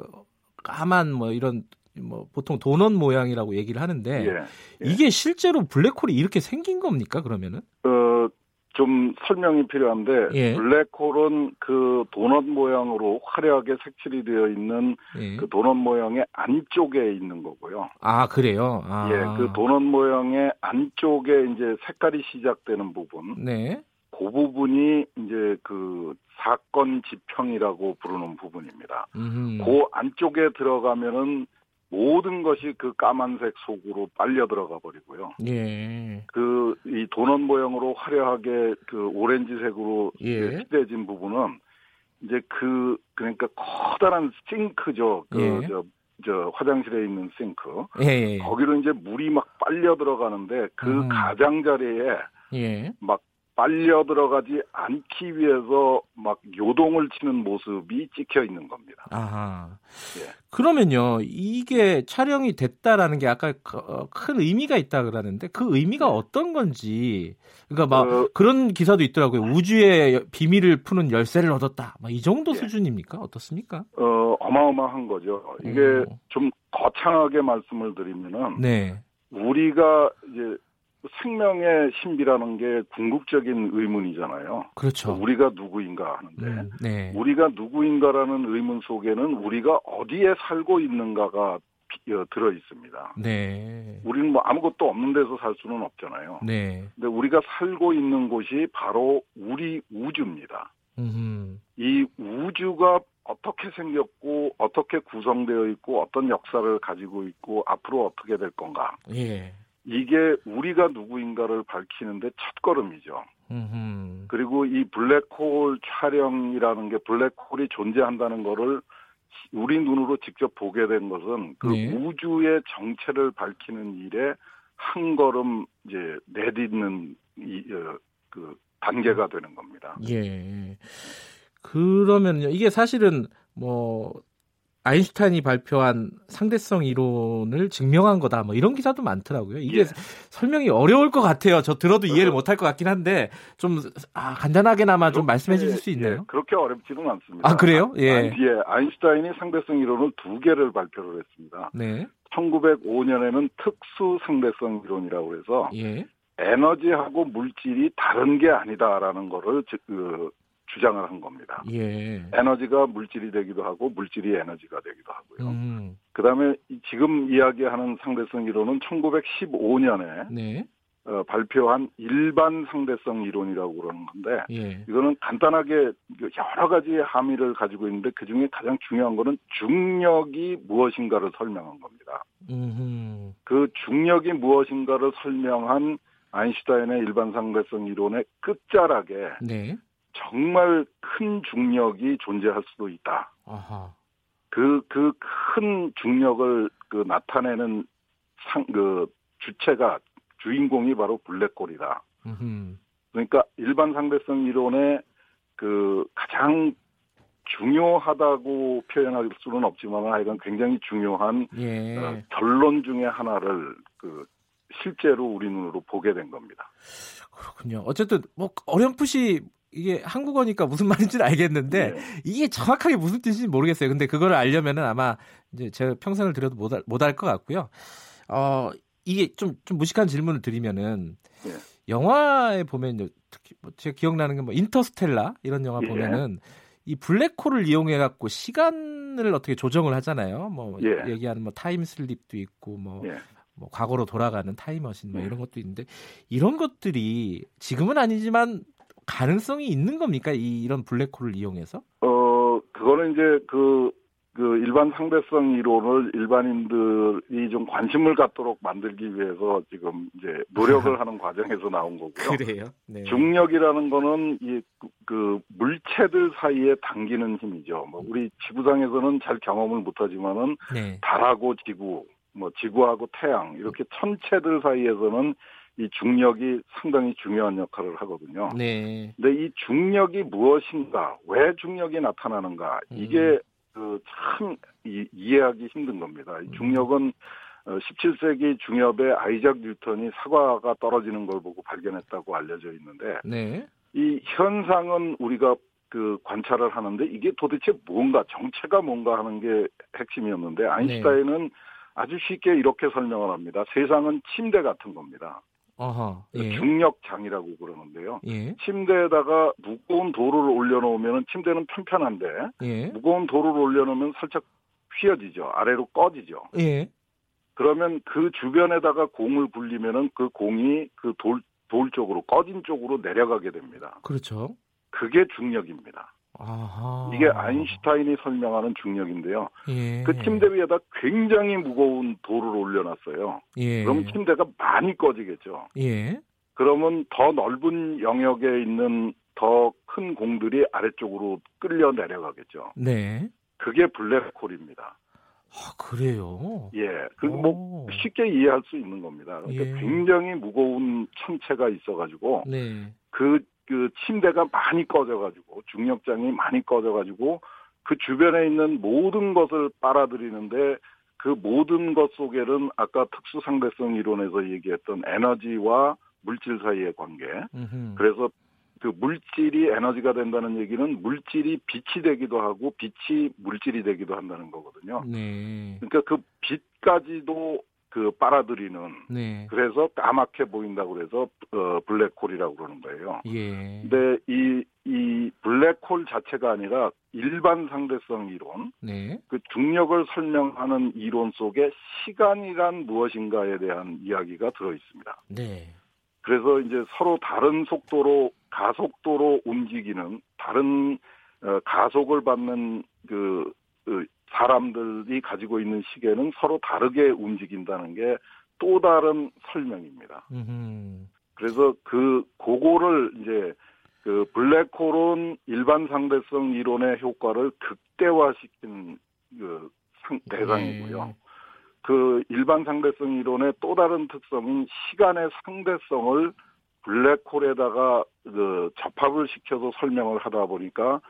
까만 뭐 이런 뭐 보통 도넛 모양이라고 얘기를 하는데 예, 예. 이게 실제로 블랙홀이 이렇게 생긴 겁니까 그러면은? 어, 좀 설명이 필요한데 예. 블랙홀은 그 도넛 모양으로 화려하게 색칠이 되어 있는 예. 그 도넛 모양의 안쪽에 있는 거고요. 아 그래요? 아. 예, 그 도넛 모양의 안쪽에 이제 색깔이 시작되는 부분. 네. 그 부분이 이제 그 사건 지평이라고 부르는 부분입니다. 음흠. 그 안쪽에 들어가면은 모든 것이 그 까만색 속으로 빨려 들어가 버리고요. 예. 그 이 도넛 모양으로 화려하게 그 오렌지색으로 예. 칠해진 부분은 이제 그 그러니까 커다란 싱크죠. 그저 예. 저 화장실에 있는 싱크. 예, 예, 예. 거기로 이제 물이 막 빨려 들어가는데 그 음. 가장자리에 예. 막 빨려 들어가지 않기 위해서 막 요동을 치는 모습이 찍혀 있는 겁니다. 아하. 예. 그러면요, 이게 촬영이 됐다라는 게 아까 어, 큰 의미가 있다 그러는데 그 의미가 네. 어떤 건지, 그러니까 막 어, 그런 기사도 있더라고요. 우주의 비밀을 푸는 열쇠를 얻었다. 막 이 정도 예. 수준입니까? 어떻습니까? 어, 어마어마한 거죠. 이게 오. 좀 거창하게 말씀을 드리면은, 네. 우리가 이제 생명의 신비라는 게 궁극적인 의문이잖아요. 그렇죠. 우리가 누구인가 하는데 음, 네. 우리가 누구인가라는 의문 속에는 우리가 어디에 살고 있는가가 어, 들어 있습니다. 네. 우리는 뭐 아무것도 없는 데서 살 수는 없잖아요. 네. 근데 우리가 살고 있는 곳이 바로 우리 우주입니다. 음흠. 이 우주가 어떻게 생겼고 어떻게 구성되어 있고 어떤 역사를 가지고 있고 앞으로 어떻게 될 건가. 예. 이게 우리가 누구인가를 밝히는데 첫 걸음이죠. 음흠. 그리고 이 블랙홀 촬영이라는 게 블랙홀이 존재한다는 거를 우리 눈으로 직접 보게 된 것은 그 네. 우주의 정체를 밝히는 일에 한 걸음 이제 내딛는 이, 어, 그 단계가 되는 겁니다. 예. 그러면요. 이게 사실은 뭐 아인슈타인이 발표한 상대성 이론을 증명한 거다. 뭐 이런 기사도 많더라고요. 이게 예. 설명이 어려울 것 같아요. 저 들어도 이해를 못할 것 같긴 한데 좀 아, 간단하게나마 좀 말씀해 주실 수 있나요? 예, 그렇게 어렵지는 않습니다. 아, 그래요? 예. 아, 예. 아인슈타인이 상대성 이론을 두 개를 발표를 했습니다. 네. 1905년에는 특수 상대성 이론이라고 해서 예. 에너지하고 물질이 다른 게 아니다라는 거를 그 주장을 한 겁니다. 예. 에너지가 물질이 되기도 하고 물질이 에너지가 되기도 하고요. 음. 그다음에 지금 이야기하는 상대성 이론은 1915년에 네. 어, 발표한 일반 상대성 이론이라고 그러는 건데 예. 이거는 간단하게 여러 가지 함의를 가지고 있는데 그 중에 가장 중요한 거는 중력이 무엇인가를 설명한 겁니다. 음흠. 그 중력이 무엇인가를 설명한 아인슈타인의 일반 상대성 이론의 끝자락에 네. 정말 큰 중력이 존재할 수도 있다. 그, 그 큰 중력을 그 나타내는 상, 그 주체가, 주인공이 바로 블랙홀이다. 음흠. 그러니까 일반 상대성 이론의 그 가장 중요하다고 표현할 수는 없지만 하여간 굉장히 중요한 예. 어, 결론 중의 하나를 그 실제로 우리 눈으로 보게 된 겁니다. 그렇군요. 어쨌든 뭐 어렴풋이 이게 한국어니까 무슨 말인지는 알겠는데 네. 이게 정확하게 무슨 뜻인지 모르겠어요. 근데 그거를 알려면은 아마 이제 제가 평생을 들여도 못할 것 같고요. 어 이게 좀 좀 무식한 질문을 드리면은 네. 영화에 보면 특히 뭐 제가 기억나는 게 뭐 인터스텔라 이런 영화 예. 보면은 이 블랙홀을 이용해 갖고 시간을 어떻게 조정을 하잖아요. 뭐 예. 얘기하는 뭐 time slip도 있고 뭐 예. 뭐 과거로 돌아가는 타임머신 뭐 예. 이런 것도 있는데 이런 것들이 지금은 아니지만 가능성이 있는 겁니까? 이, 이런 블랙홀을 이용해서? 어, 그거는 이제 그, 그 일반 상대성 이론을 일반인들이 좀 관심을 갖도록 만들기 위해서 지금 이제 노력을 <laughs> 하는 과정에서 나온 거고요. 그래요? 네. 중력이라는 거는 이, 그 물체들 사이에 당기는 힘이죠. 뭐 우리 지구상에서는 잘 경험을 못하지만은 네. 달하고 지구, 뭐 지구하고 태양 이렇게 천체들 사이에서는 이 중력이 상당히 중요한 역할을 하거든요. 네. 근데 이 중력이 무엇인가, 왜 중력이 나타나는가, 이게 음. 그참 이해하기 힘든 겁니다. 이 음. 중력은 17세기 어, 중엽에 아이작 뉴턴이 사과가 떨어지는 걸 보고 발견했다고 알려져 있는데 네. 이 현상은 우리가 그 관찰을 하는데 이게 도대체 뭔가 정체가 뭔가 하는 게 핵심이었는데 아인슈타인은 네. 아주 쉽게 이렇게 설명을 합니다. 세상은 침대 같은 겁니다. 어허, 예. 중력장이라고 그러는데요. 예. 침대에다가 무거운 도로를 올려놓으면 침대는 편편한데 예. 무거운 도로를 올려놓으면 살짝 휘어지죠. 아래로 꺼지죠. 예. 그러면 그 주변에다가 공을 굴리면은 그 공이 그 돌, 돌 쪽으로 꺼진 쪽으로 내려가게 됩니다. 그렇죠. 그게 중력입니다. 아하. 이게 아인슈타인이 설명하는 중력인데요. 예. 그 침대 위에다 굉장히 무거운 돌을 올려놨어요. 예. 그럼 침대가 많이 꺼지겠죠. 예. 그러면 더 넓은 영역에 있는 더 큰 공들이 아래쪽으로 끌려 내려가겠죠. 네. 그게 블랙홀입니다. 아, 그래요? 예. 그뭐 쉽게 이해할 수 있는 겁니다. 그러니까 예. 굉장히 무거운 천체가 있어가지고 네. 그그 침대가 많이 꺼져가지고 중력장이 많이 꺼져가지고 그 주변에 있는 모든 것을 빨아들이는데 그 모든 것 속에는 아까 특수 상대성 이론에서 얘기했던 에너지와 물질 사이의 관계. 음흠. 그래서 그 물질이 에너지가 된다는 얘기는 물질이 빛이 되기도 하고 빛이 물질이 되기도 한다는 거거든요. 네. 그러니까 그 빛까지도 그 빨아들이는 네. 그래서 까맣게 보인다고 그래서 어 블랙홀이라고 그러는 거예요. 예. 근데 이 이 블랙홀 자체가 아니라 일반 상대성 이론, 네. 그 중력을 설명하는 이론 속에 시간이란 무엇인가에 대한 이야기가 들어 있습니다. 네. 그래서 이제 서로 다른 속도로 가속도로 움직이는 다른 어, 가속을 받는 그, 그 사람들이 가지고 있는 시계는 서로 다르게 움직인다는 게 또 다른 설명입니다. 음흠. 그래서 그 그거를 이제 그 블랙홀은 일반 상대성 이론의 효과를 극대화시킨 그 상, 대상이고요. 네. 그 일반 상대성 이론의 또 다른 특성인 시간의 상대성을 블랙홀에다가 그 접합을 시켜서 설명을 하다 보니까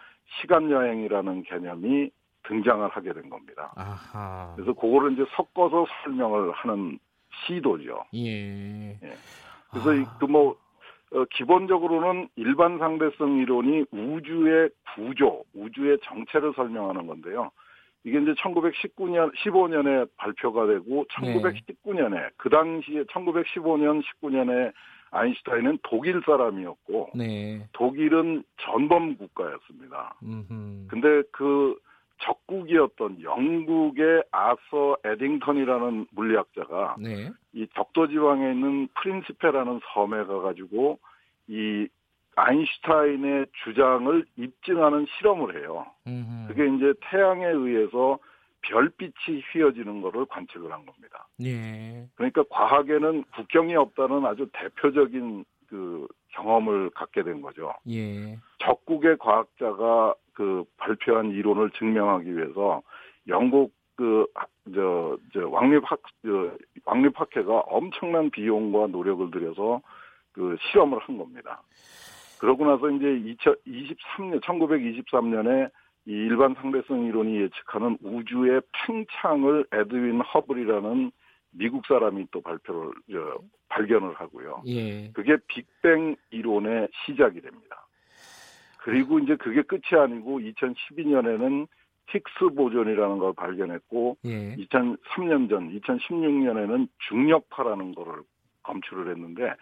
시간 여행이라는 개념이 등장을 하게 된 겁니다. 아하. 그래서 그거를 이제 섞어서 설명을 하는 시도죠. 예. 예. 그래서 아. 그뭐 어, 기본적으로는 일반 상대성 이론이 우주의 구조, 우주의 정체를 설명하는 건데요. 이게 이제 1919년, 15년에 발표가 되고 1919년에 네. 그 당시에 1915년, 19년에 아인슈타인은 독일 사람이었고 네. 독일은 전범 국가였습니다. 음흠. 근데 그 적국이었던 영국의 아서 에딩턴이라는 물리학자가 네. 이 적도 지방에 있는 프린시페라는 섬에 가가지고 이 아인슈타인의 주장을 입증하는 실험을 해요. 음흠. 그게 이제 태양에 의해서 별빛이 휘어지는 것을 관측을 한 겁니다. 예. 그러니까 과학에는 국경이 없다는 아주 대표적인 그 경험을 갖게 된 거죠. 예. 적국의 과학자가 그 발표한 이론을 증명하기 위해서 영국 그저 저 왕립 학 저 왕립 학회가 엄청난 비용과 노력을 들여서 그 실험을 한 겁니다. 그러고 나서 이제 2023년 1923년에 이 일반 상대성 이론이 예측하는 우주의 팽창을 에드윈 허블이라는 미국 사람이 또 발표를 저, 발견을 하고요. 예. 그게 빅뱅 이론의 시작이 됩니다. 그리고 이제 그게 끝이 아니고 2012년에는 힉스 보존이라는 걸 발견했고 예. 2003년 전 2016년에는 중력파라는 거를 검출을 했는데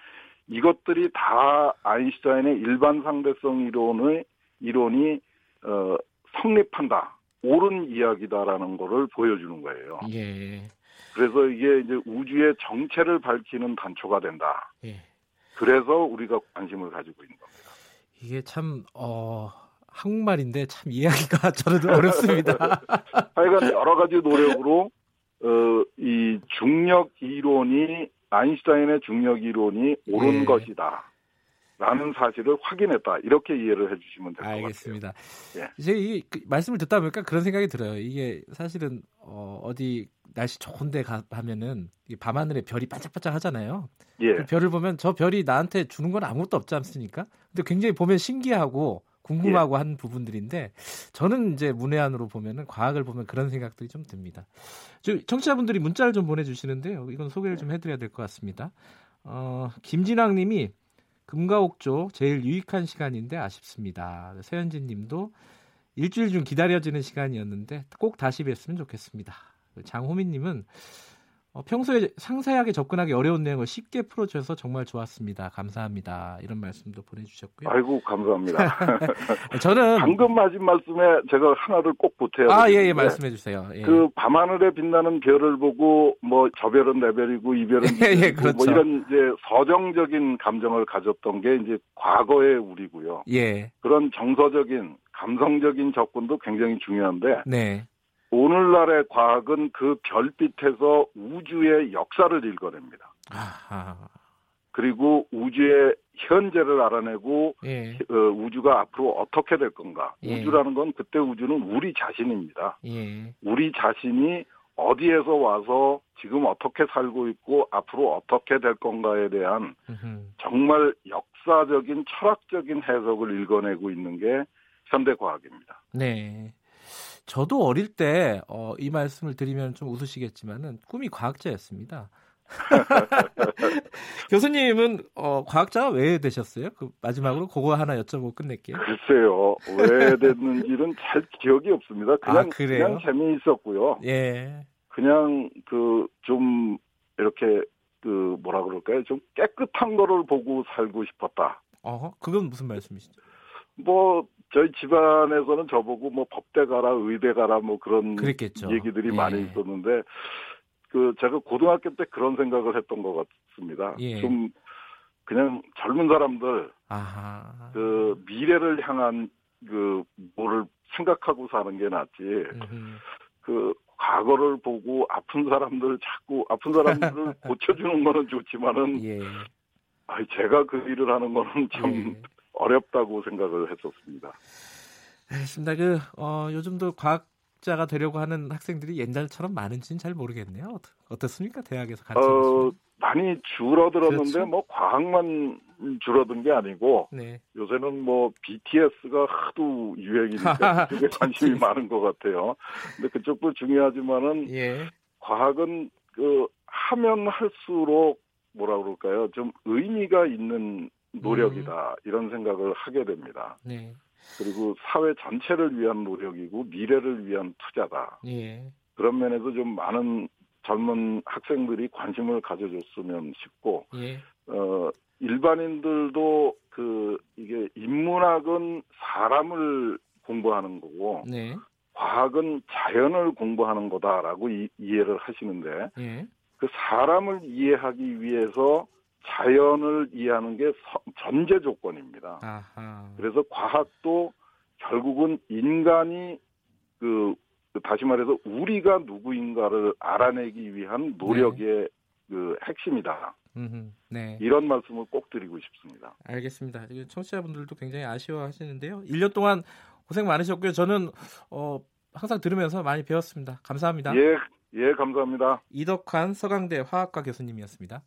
이것들이 다 아인슈타인의 일반 상대성 이론의 이론이 어 성립한다. 옳은 이야기다라는 거를 보여주는 거예요. 예. 그래서 이게 이제 우주의 정체를 밝히는 단초가 된다. 예. 그래서 우리가 관심을 가지고 있는 겁니다. 이게 참, 어, 한국말인데 참 이해하기가 <laughs> 저는 어렵습니다. <laughs> 하여간 여러 가지 노력으로, 어, 이 중력 이론이, 아인슈타인의 중력 이론이 옳은 예. 것이다. 라는 사실을 확인했다. 이렇게 이해를 해주시면 될 것 같아요. 알겠습니다. 예. 이제 이 그, 말씀을 듣다 보니까 그런 생각이 들어요. 이게 사실은 어, 어디 날씨 좋은데 가면은 밤하늘에 별이 반짝반짝 하잖아요. 예. 그 별을 보면 저 별이 나한테 주는 건 아무것도 없지 않습니까? 근데 굉장히 보면 신기하고 궁금하고 예. 한 부분들인데 저는 이제 문외한으로 보면은 과학을 보면 그런 생각들이 좀 듭니다. 저 청취자분들이 문자를 좀 보내주시는데요. 이건 소개를 좀 해드려야 될 것 같습니다. 어, 김진왕님이 금가옥조 제일 유익한 시간인데 아쉽습니다. 서현진 님도 일주일 중 기다려지는 시간이었는데 꼭 다시 뵀으면 좋겠습니다. 장호민 님은 어, 평소에 상세하게 접근하기 어려운 내용을 쉽게 풀어주셔서 정말 좋았습니다. 감사합니다. 이런 말씀도 보내주셨고요. 아이고 감사합니다. <laughs> 저는 방금 하신 말씀에 제가 하나를 꼭 보태요. 아 예예 예, 말씀해 주세요. 예. 그 밤하늘에 빛나는 별을 보고 뭐 저 별은 내 별이고 이 별은 <laughs> 예, 예, 그렇죠. 뭐 이런 이제 서정적인 감정을 가졌던 게 이제 과거의 우리고요. 예. 그런 정서적인 감성적인 접근도 굉장히 중요한데 네. 오늘날의 과학은 그 별빛에서 우주의 역사를 읽어냅니다. 아하. 그리고 우주의 현재를 알아내고 예. 어, 우주가 앞으로 어떻게 될 건가. 예. 우주라는 건 그때 우주는 우리 자신입니다. 예. 우리 자신이 어디에서 와서 지금 어떻게 살고 있고 앞으로 어떻게 될 건가에 대한 정말 역사적인 철학적인 해석을 읽어내고 있는 게 현대 과학입니다. 네. 저도 어릴 때, 어, 이 말씀을 드리면 좀 웃으시겠지만은 꿈이 과학자였습니다. <laughs> 교수님은 어, 과학자가 왜 되셨어요? 그 마지막으로 그거 하나 여쭤보고 끝낼게요. 글쎄요, 왜 됐는지는 잘 기억이 없습니다. 그냥 아, 그냥 재미있었고요. 예. 그냥 그 좀 이렇게 그 뭐라 그럴까요? 좀 깨끗한 거를 보고 살고 싶었다. 어, 그건 무슨 말씀이시죠? 뭐 저희 집안에서는 저보고 뭐 법대 가라, 의대 가라 뭐 그런 그랬겠죠. 얘기들이 예. 많이 있었는데 그 제가 고등학교 때 그런 생각을 했던 것 같습니다. 예. 좀 그냥 젊은 사람들 아하. 그 미래를 향한 그 뭐를 생각하고 사는 게 낫지. 음흠. 그 과거를 보고 아픈 사람들 자꾸 아픈 사람들을 <laughs> 고쳐주는 거는 좋지만은 예. 아 제가 그 일을 하는 거는 참 예. 어렵다고 생각을 했었습니다. 알겠습니다. 그 어, 요즘도 과학자가 되려고 하는 학생들이 옛날처럼 많은지는 잘 모르겠네요. 어떻습니까? 대학에서 같이 어, 많이 줄어들었는데 그렇죠? 뭐 과학만 줄어든 게 아니고 네. 요새는 뭐 BTS가 하도 유행이니까 <laughs> 그쪽에 관심이 많은 것 같아요. 근데 그쪽도 중요하지만은 예. 과학은 그 하면 할수록 뭐라 그럴까요? 좀 의미가 있는 노력이다 음. 이런 생각을 하게 됩니다. 네. 그리고 사회 전체를 위한 노력이고 미래를 위한 투자다. 예. 그런 면에서 좀 많은 젊은 학생들이 관심을 가져줬으면 싶고 예. 어 일반인들도 그 이게 인문학은 사람을 공부하는 거고 네. 과학은 자연을 공부하는 거다라고 이, 해를 하시는데 예. 그 사람을 이해하기 위해서 자연을 이해하는 게 전제 조건입니다. 아하. 그래서 과학도 결국은 인간이 그, 그 다시 말해서 우리가 누구인가를 알아내기 위한 노력의 네. 그 핵심이다. 네. 이런 말씀을 꼭 드리고 싶습니다. 알겠습니다. 청취자분들도 굉장히 아쉬워하시는데요. 1년 동안 고생 많으셨고요. 저는 어, 항상 들으면서 많이 배웠습니다. 감사합니다. 예, 예, 감사합니다. 이덕환 서강대 화학과 교수님이었습니다.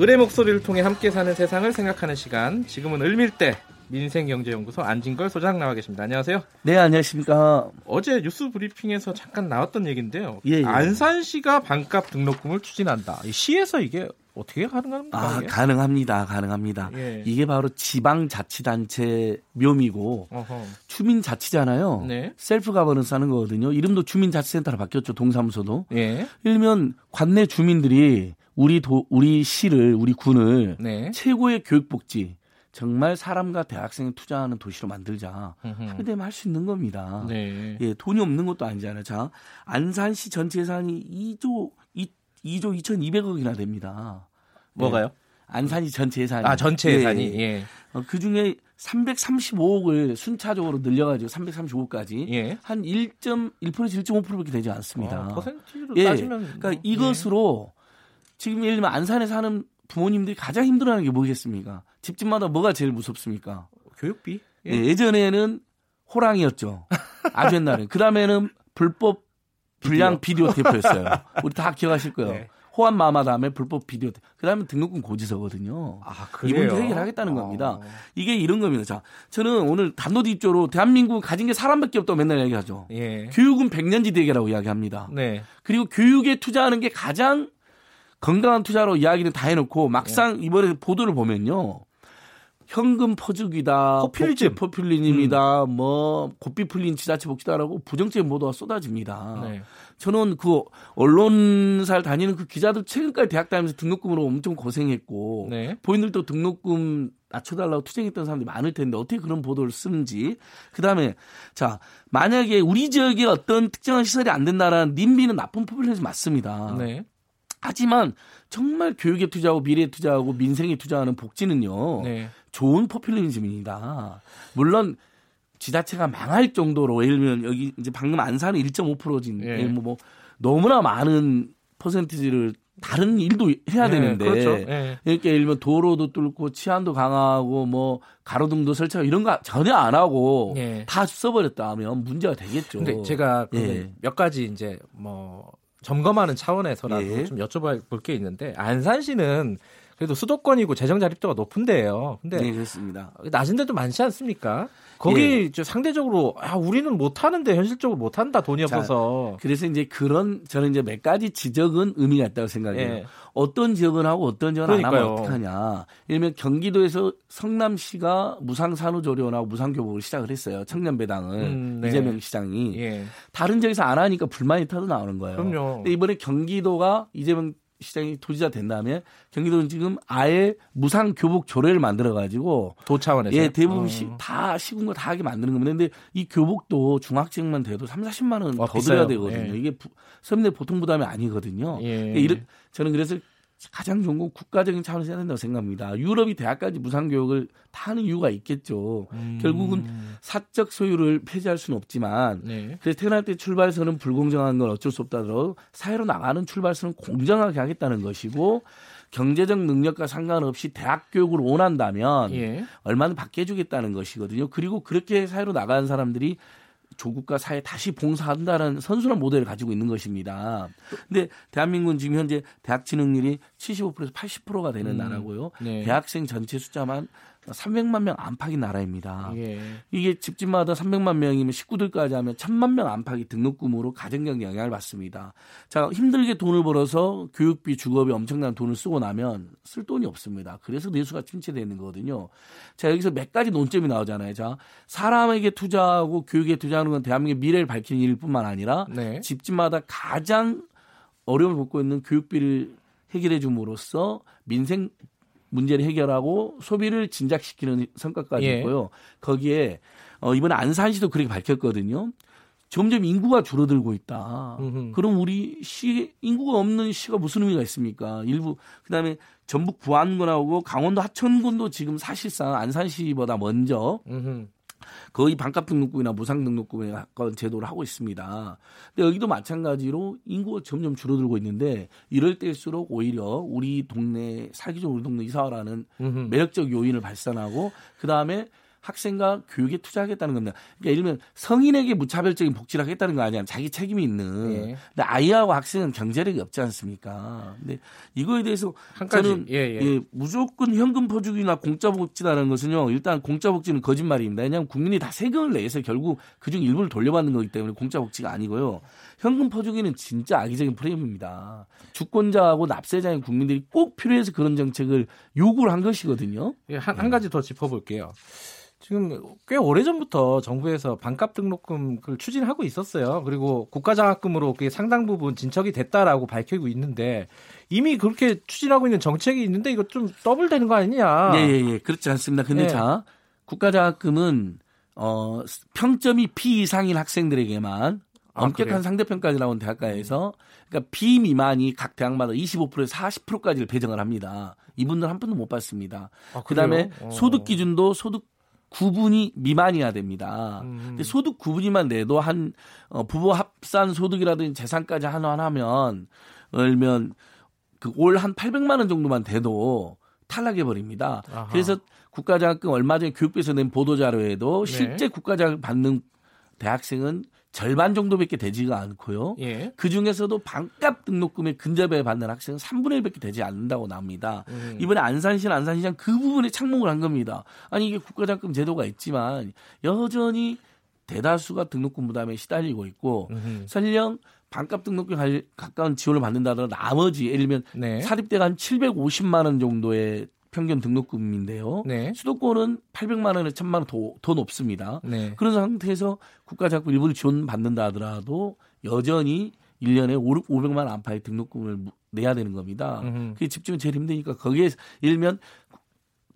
을의 목소리를 통해 함께 사는 세상을 생각하는 시간. 지금은 을밀대 민생경제연구소 안진걸 소장 나와 계십니다. 안녕하세요. 네, 안녕하십니까. 어제 뉴스 브리핑에서 잠깐 나왔던 얘기인데요. 예, 예. 안산시가 반값 등록금을 추진한다. 시에서 이게 어떻게 가능합니까? 아, 가능합니다. 가능합니다. 예. 이게 바로 지방자치단체 묘미고 어허. 주민자치잖아요. 네. self governance 하는 거거든요. 이름도 주민자치센터로 바뀌었죠. 동사무소도. 예. 일면 관내 주민들이 우리 도, 우리 시를 우리 군을 네. 최고의 교육복지 정말 사람과 대학생이 투자하는 도시로 만들자. 하게 되면 할 수 있는 겁니다. 네. 예, 돈이 없는 것도 아니잖아요. 자, 안산시 전체 예산이 2조 2, 2조 2,200억이나 됩니다. 뭐가요? 예. 안산시 전체 예산이. 아, 전체 예산이. 예. 예. 어, 그 중에 335억을 순차적으로 늘려가지고 335억까지 예. 한 1.1% 1.5%밖에 되지 않습니다. 어, 퍼센티로 예. 따지면 그러니까 뭐, 이것으로 지금 예를 들면 안산에 사는 부모님들이 가장 힘들어하는 게 뭐겠습니까? 집집마다 뭐가 제일 무섭습니까? 교육비? 예. 예 예전에는 호랑이였죠. 아주 옛날에. 그 다음에는 불법 불량 비디오, 테이프였어요. 우리 다 기억하실 거예요. 네. 호환 마마 다음에 불법 비디오 테이프. 그 다음에 등록금 고지서거든요. 아, 이 문제 해결하겠다는 어. 겁니다. 이게 이런 겁니다. 자, 저는 오늘 단도직입적으로 대한민국 가진 게 사람밖에 없다고 맨날 얘기하죠. 예. 교육은 백년지 대계라고 이야기합니다. 네. 그리고 교육에 투자하는 게 가장 건강한 투자로 이야기는 다 해놓고 막상 네. 이번에 보도를 보면요. 현금 퍼주기다, 포퓰리즘, 포퓰리즘이다, 음. 뭐 고삐 풀린 지자체 복지다라고 부정적인 보도가 쏟아집니다. 네. 저는 그 언론사를 다니는 그 기자들 최근까지 대학 다니면서 등록금으로 엄청 고생했고 네. 본인들도 등록금 낮춰달라고 투쟁했던 사람들이 많을 텐데 어떻게 그런 보도를 쓰는지 그 다음에 자 만약에 우리 지역에 어떤 특정한 시설이 안 된다라는 님비는 나쁜 포퓰리즘 맞습니다. 네. 하지만 정말 교육에 투자하고 미래에 투자하고 민생에 투자하는 복지는요. 네. 좋은 포퓰리즘입니다. 물론 지자체가 망할 정도로 예를 들면 여기 이제 방금 안산은 1.5%진 예. 뭐, 뭐 너무나 많은 퍼센티지를 다른 일도 해야 예, 되는데 그렇죠. 예. 이렇게 예를 들면 도로도 뚫고 치안도 강화하고 뭐 가로등도 설치하고 이런 거 전혀 안 하고 예. 다 써버렸다 하면 문제가 되겠죠. 근데 제가 예. 몇 가지 이제 뭐 점검하는 차원에서라도 예. 좀 여쭤볼 게 있는데 안산시는 그래도 수도권이고 재정 자립도가 높은 데예요. 근데 네, 그렇습니다. 낮은 데도 많지 않습니까? 거기 예. 상대적으로 아 우리는 못 하는데 현실적으로 못 한다 돈이 자, 없어서. 그래서 이제 그런 저는 이제 몇 가지 지적은 의미가 있다고 생각해요. 예. 어떤 지역은 하고 어떤 지역은 그러니까요. 안 하면 어떡하냐. 예를 들면 경기도에서 성남시가 무상산후조리원하고 무상교복을 시작을 했어요. 청년배당을 음, 네. 이재명 시장이 예. 다른 지역에서 안 하니까 불만이 터져 나오는 거예요. 그럼요. 근데 이번에 경기도가 이재명 시장이 도지사 된 다음에 경기도는 지금 아예 무상 교복 조례를 만들어 가지고 도 차원에서 예 대부분 어. 시, 다 시군과 다 하게 만드는 겁니다. 근데 이 교복도 중학생만 돼도 3, 40만 원더 어, 들어야 되거든요. 예. 이게 부, 서민들 보통 부담이 아니거든요. 예. 이런 저는 그래서 가장 좋은 건 국가적인 차원에서 해야 된다고 생각합니다. 유럽이 대학까지 무상교육을 다 하는 이유가 있겠죠. 음. 결국은 사적 소유를 폐지할 수는 없지만 네. 그래서 태어날 때 출발선은 불공정한 건 어쩔 수 없다더라도 사회로 나가는 출발선은 공정하게 하겠다는 것이고 경제적 능력과 상관없이 대학 교육을 원한다면 예. 얼마나 받게 해주겠다는 것이거든요. 그리고 그렇게 사회로 나가는 사람들이 조국과 사회 다시 봉사한다는 선순환 모델을 가지고 있는 것입니다. 근데 대한민국은 지금 현재 대학 진학률이 75%에서 80%가 되는 음, 나라고요. 네. 대학생 전체 숫자만 300만 명 안팎인 나라입니다. 예. 이게 집집마다 300만 명이면 식구들까지 하면 1000만 명 안팎이 등록금으로 가정경제 영향을 받습니다. 자, 힘들게 돈을 벌어서 교육비, 주거비 엄청난 돈을 쓰고 나면 쓸 돈이 없습니다. 그래서 내수가 침체되는 거거든요. 자, 여기서 몇 가지 논점이 나오잖아요. 자, 사람에게 투자하고 교육에 투자하는 건 대한민국의 미래를 밝히는 일뿐만 아니라 네. 집집마다 가장 어려움을 겪고 있는 교육비를 해결해 줌으로써 민생 문제를 해결하고 소비를 진작시키는 성과까지 예. 있고요. 거기에 어, 이번에 안산시도 그렇게 밝혔거든요. 점점 인구가 줄어들고 있다. 음흠. 그럼 우리 시 인구가 없는 시가 무슨 의미가 있습니까? 일부 그다음에 전북 부안군하고 강원도 하천군도 지금 사실상 안산시보다 먼저 음흠. 거의 반값 등록금이나 무상 등록금에 가까운 제도를 하고 있습니다. 근데 여기도 마찬가지로 인구가 점점 줄어들고 있는데 이럴 때일수록 오히려 우리 동네 살기 좋은 우리 동네 이사라는 매력적 요인을 발산하고 그 다음에 학생과 교육에 투자하겠다는 겁니다. 그러니까 예를 들면 성인에게 무차별적인 복지를 하겠다는 거 아니야. 자기 책임이 있는. 예. 근데 아이하고 학생은 경제력이 없지 않습니까? 근데 이거에 대해서 한 가지. 저는 예, 예. 예, 무조건 현금 포주기나 공짜 복지라는 것은요. 일단 공짜 복지는 거짓말입니다. 왜냐하면 국민이 다 세금을 내서 결국 그중 일부를 돌려받는 거기 때문에 공짜 복지가 아니고요. 현금 퍼주기는 진짜 악의적인 프레임입니다. 주권자하고 납세자인 국민들이 꼭 필요해서 그런 정책을 요구를 한 것이거든요. 예, 한, 한 가지 더 짚어볼게요. 지금 꽤 오래전부터 정부에서 반값 등록금을 추진하고 있었어요. 그리고 국가장학금으로 그게 상당 부분 진척이 됐다라고 밝히고 있는데 이미 그렇게 추진하고 있는 정책이 있는데 이거 좀 더블되는 거 아니냐? 예, 예, 예. 그렇지 않습니다. 근데 예. 자, 국가장학금은 어, 평점이 B 이상인 학생들에게만 아, 엄격한 그래요? 상대평가가 나온 대학가에서 그러니까 B 미만이 각 대학마다 25%에서 40%까지를 배정을 합니다. 이분들 한 푼도 못 받습니다. 아, 그다음에 어. 소득 기준도 소득 구분이 미만이어야 됩니다. 음. 근데 소득 구분이만 내도 한 어, 부부 합산 소득이라든지 재산까지 한환하면 얼면 그 올 한 800만 원 정도만 돼도 탈락해 버립니다. 그래서 국가장학금 얼마 전에 교육부에서 낸 보도 자료에도 네. 실제 국가장학금 받는 대학생은 절반 정도밖에 되지가 않고요. 예. 그 중에서도 반값 등록금에 근접해 받는 학생은 3분의 1밖에 되지 않는다고 나옵니다. 음. 이번에 안산시는 안산시장 그 부분에 착목을 한 겁니다. 아니 이게 국가장학금 제도가 있지만 여전히 대다수가 등록금 부담에 시달리고 있고 음흠. 설령 반값 등록금 가까운 지원을 받는다더라도 나머지 예를 들면 네. 사립대가 한 750만 원 정도의 평균 등록금인데요. 네. 수도권은 800만 원에 1000만 원 더, 더 높습니다. 네. 그런 상태에서 국가 자꾸 일부를 지원받는다 하더라도 여전히 1년에 500만 원 안팎의 등록금을 내야 되는 겁니다. 그게 집중이 제일 힘드니까 거기에 일면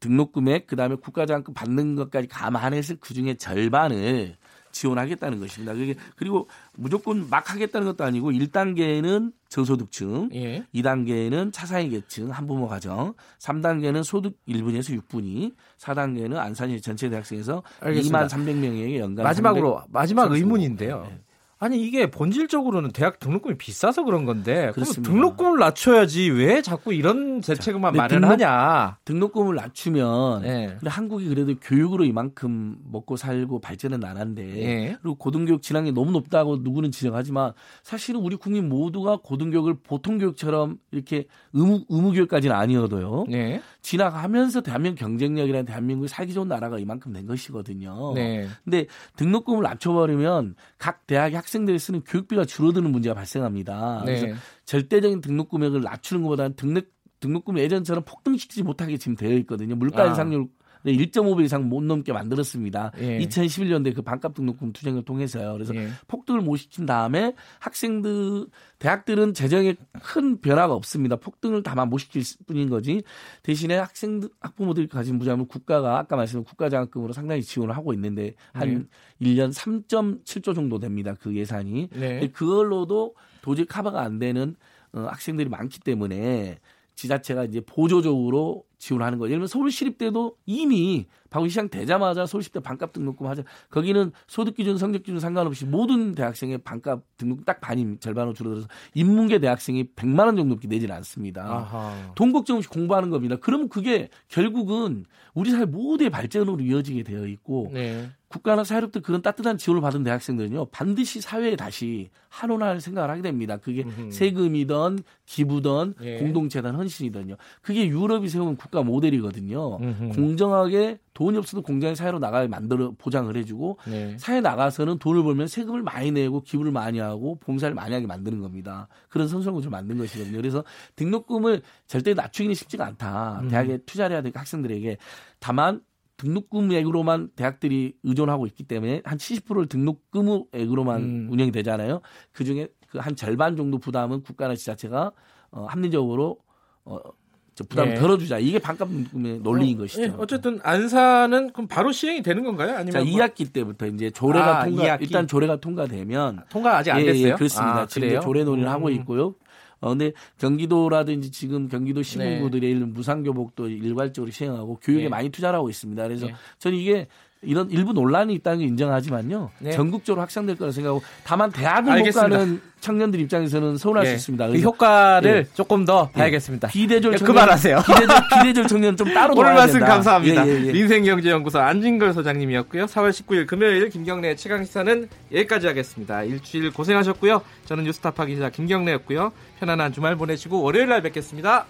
등록금액 그다음에 국가장학금 받는 것까지 감안해서 그중에 절반을 지원하겠다는 것입니다. 그리고 무조건 막 하겠다는 것도 아니고 1단계는 저소득층, 예. 2단계는 차상위 계층 한부모 가정, 3단계는 소득 1분에서 6분위, 4단계는 안산시 전체 대학생에서 알겠습니다. 2만 300명에게 연간 마지막으로 마지막 의문인데요. 네. 아니 이게 본질적으로는 대학 등록금이 비싸서 그런 건데 그렇습니다. 등록금을 낮춰야지 왜 자꾸 이런 대책만 마련하냐? 등록, 금을 낮추면 네. 근데 한국이 그래도 교육으로 이만큼 먹고 살고 발전한 나라인데 네. 그리고 고등교육 질환이 너무 높다고 누구는 지적하지만 사실은 우리 국민 모두가 고등교육을 보통 교육처럼 이렇게 의무 의무 교육까지는 아니어도요. 네. 지나가면서 대한민국 경쟁력이라는 대한민국이 살기 좋은 나라가 이만큼 된 것이거든요. 네. 근데 등록금을 낮춰버리면 각 대학의 학생들이 쓰는 교육비가 줄어드는 문제가 발생합니다. 네. 그래서 절대적인 등록 금액을 낮추는 것보다는 등록 등록금 예전처럼 폭등시키지 못하게 지금 되어 있거든요. 물가 인상률 아. 1.5배 이상 못 넘게 만들었습니다. 예. 2011년도에 그 반값 등록금 투쟁을 통해서요. 그래서 예. 폭등을 못 시킨 다음에 학생들 대학들은 재정에 큰 변화가 없습니다. 폭등을 다만 못 시킬 뿐인 거지. 대신에 학생들 학부모들이 가진 부담을 국가가 아까 말씀드린 국가 장학금으로 상당히 지원을 하고 있는데 한 네. 1년 3.7조 정도 됩니다. 그 예산이. 네. 그걸로도 도저히 커버가 안 되는 어, 학생들이 많기 때문에 지자체가 이제 보조적으로 지원하는 거예요. 예를 들면 서울시립대도 이미 방울시장 되자마자 서울시립대 반값 등록금 하자. 거기는 소득기준, 성적기준 상관없이 모든 대학생의 반값 등록 딱 반이 절반으로 줄어들어서 인문계 대학생이 100만 원 정도밖에 내지는 않습니다. 걱정 없이 공부하는 겁니다. 그러면 그게 결국은 우리 사회 모두의 발전으로 이어지게 되어 있고 네. 국가나 사회로부터 그런 따뜻한 지원을 받은 대학생들은요 반드시 사회에 다시 한원할 생각을 하게 됩니다. 그게 음흠. 세금이든 기부든 예. 공동체든 헌신이든요. 그게 유럽이 세운 국가 모델이거든요. 음흠. 공정하게 돈이 없어도 공정의 사회로 나가게 만들어 보장을 해주고 네. 사회 나가서는 돈을 벌면 세금을 많이 내고 기부를 많이 하고 봉사를 많이 하게 만드는 겁니다. 그런 선수한 구조를 만든 것이거든요. 그래서 등록금을 절대 낮추기는 쉽지가 않다. 음. 대학에 투자를 해야 되고 학생들에게 다만 등록금액으로만 대학들이 의존하고 있기 때문에 한 70%를 등록금액으로만 음. 운영이 되잖아요. 그 중에 그 한 절반 정도 부담은 국가나 지자체가 어, 합리적으로 어, 부담 네. 덜어주자. 이게 반값 등록금의 논리인 어, 것이죠. 네. 어쨌든 안사는 그럼 바로 시행이 되는 건가요? 아니면 자, 뭐... 2학기 때부터 이제 조례가 아, 통과 2학기? 일단 조례가 통과되면 통과 아직 안 예, 예 됐어요? 예, 그렇습니다. 아, 지금 조례 논의를 음. 하고 있고요. 어, 근데 경기도라든지 지금 경기도 시군구들의 네. 무상교복도 일괄적으로 시행하고 교육에 네. 많이 투자를 하고 있습니다. 그래서 네. 저는 이게 이런 일부 논란이 있다는 걸 인정하지만요. 네. 전국적으로 확산될 거라 생각하고 다만 대학을 알겠습니다. 못 가는 청년들 입장에서는 서운할 예. 수 있습니다. 그 효과를 예. 조금 더 예. 봐야겠습니다. 비대졸 청년, 그만하세요. 비대졸, 비대졸 청년 좀 따로 오늘 말씀 된다. 감사합니다. 예, 예, 예. 민생경제연구소 안진걸 소장님이었고요. 4월 19일 금요일 김경래 최강 시사는 여기까지 하겠습니다. 일주일 고생하셨고요. 저는 뉴스타파 기자 김경래였고요. 편안한 주말 보내시고 월요일 날 뵙겠습니다.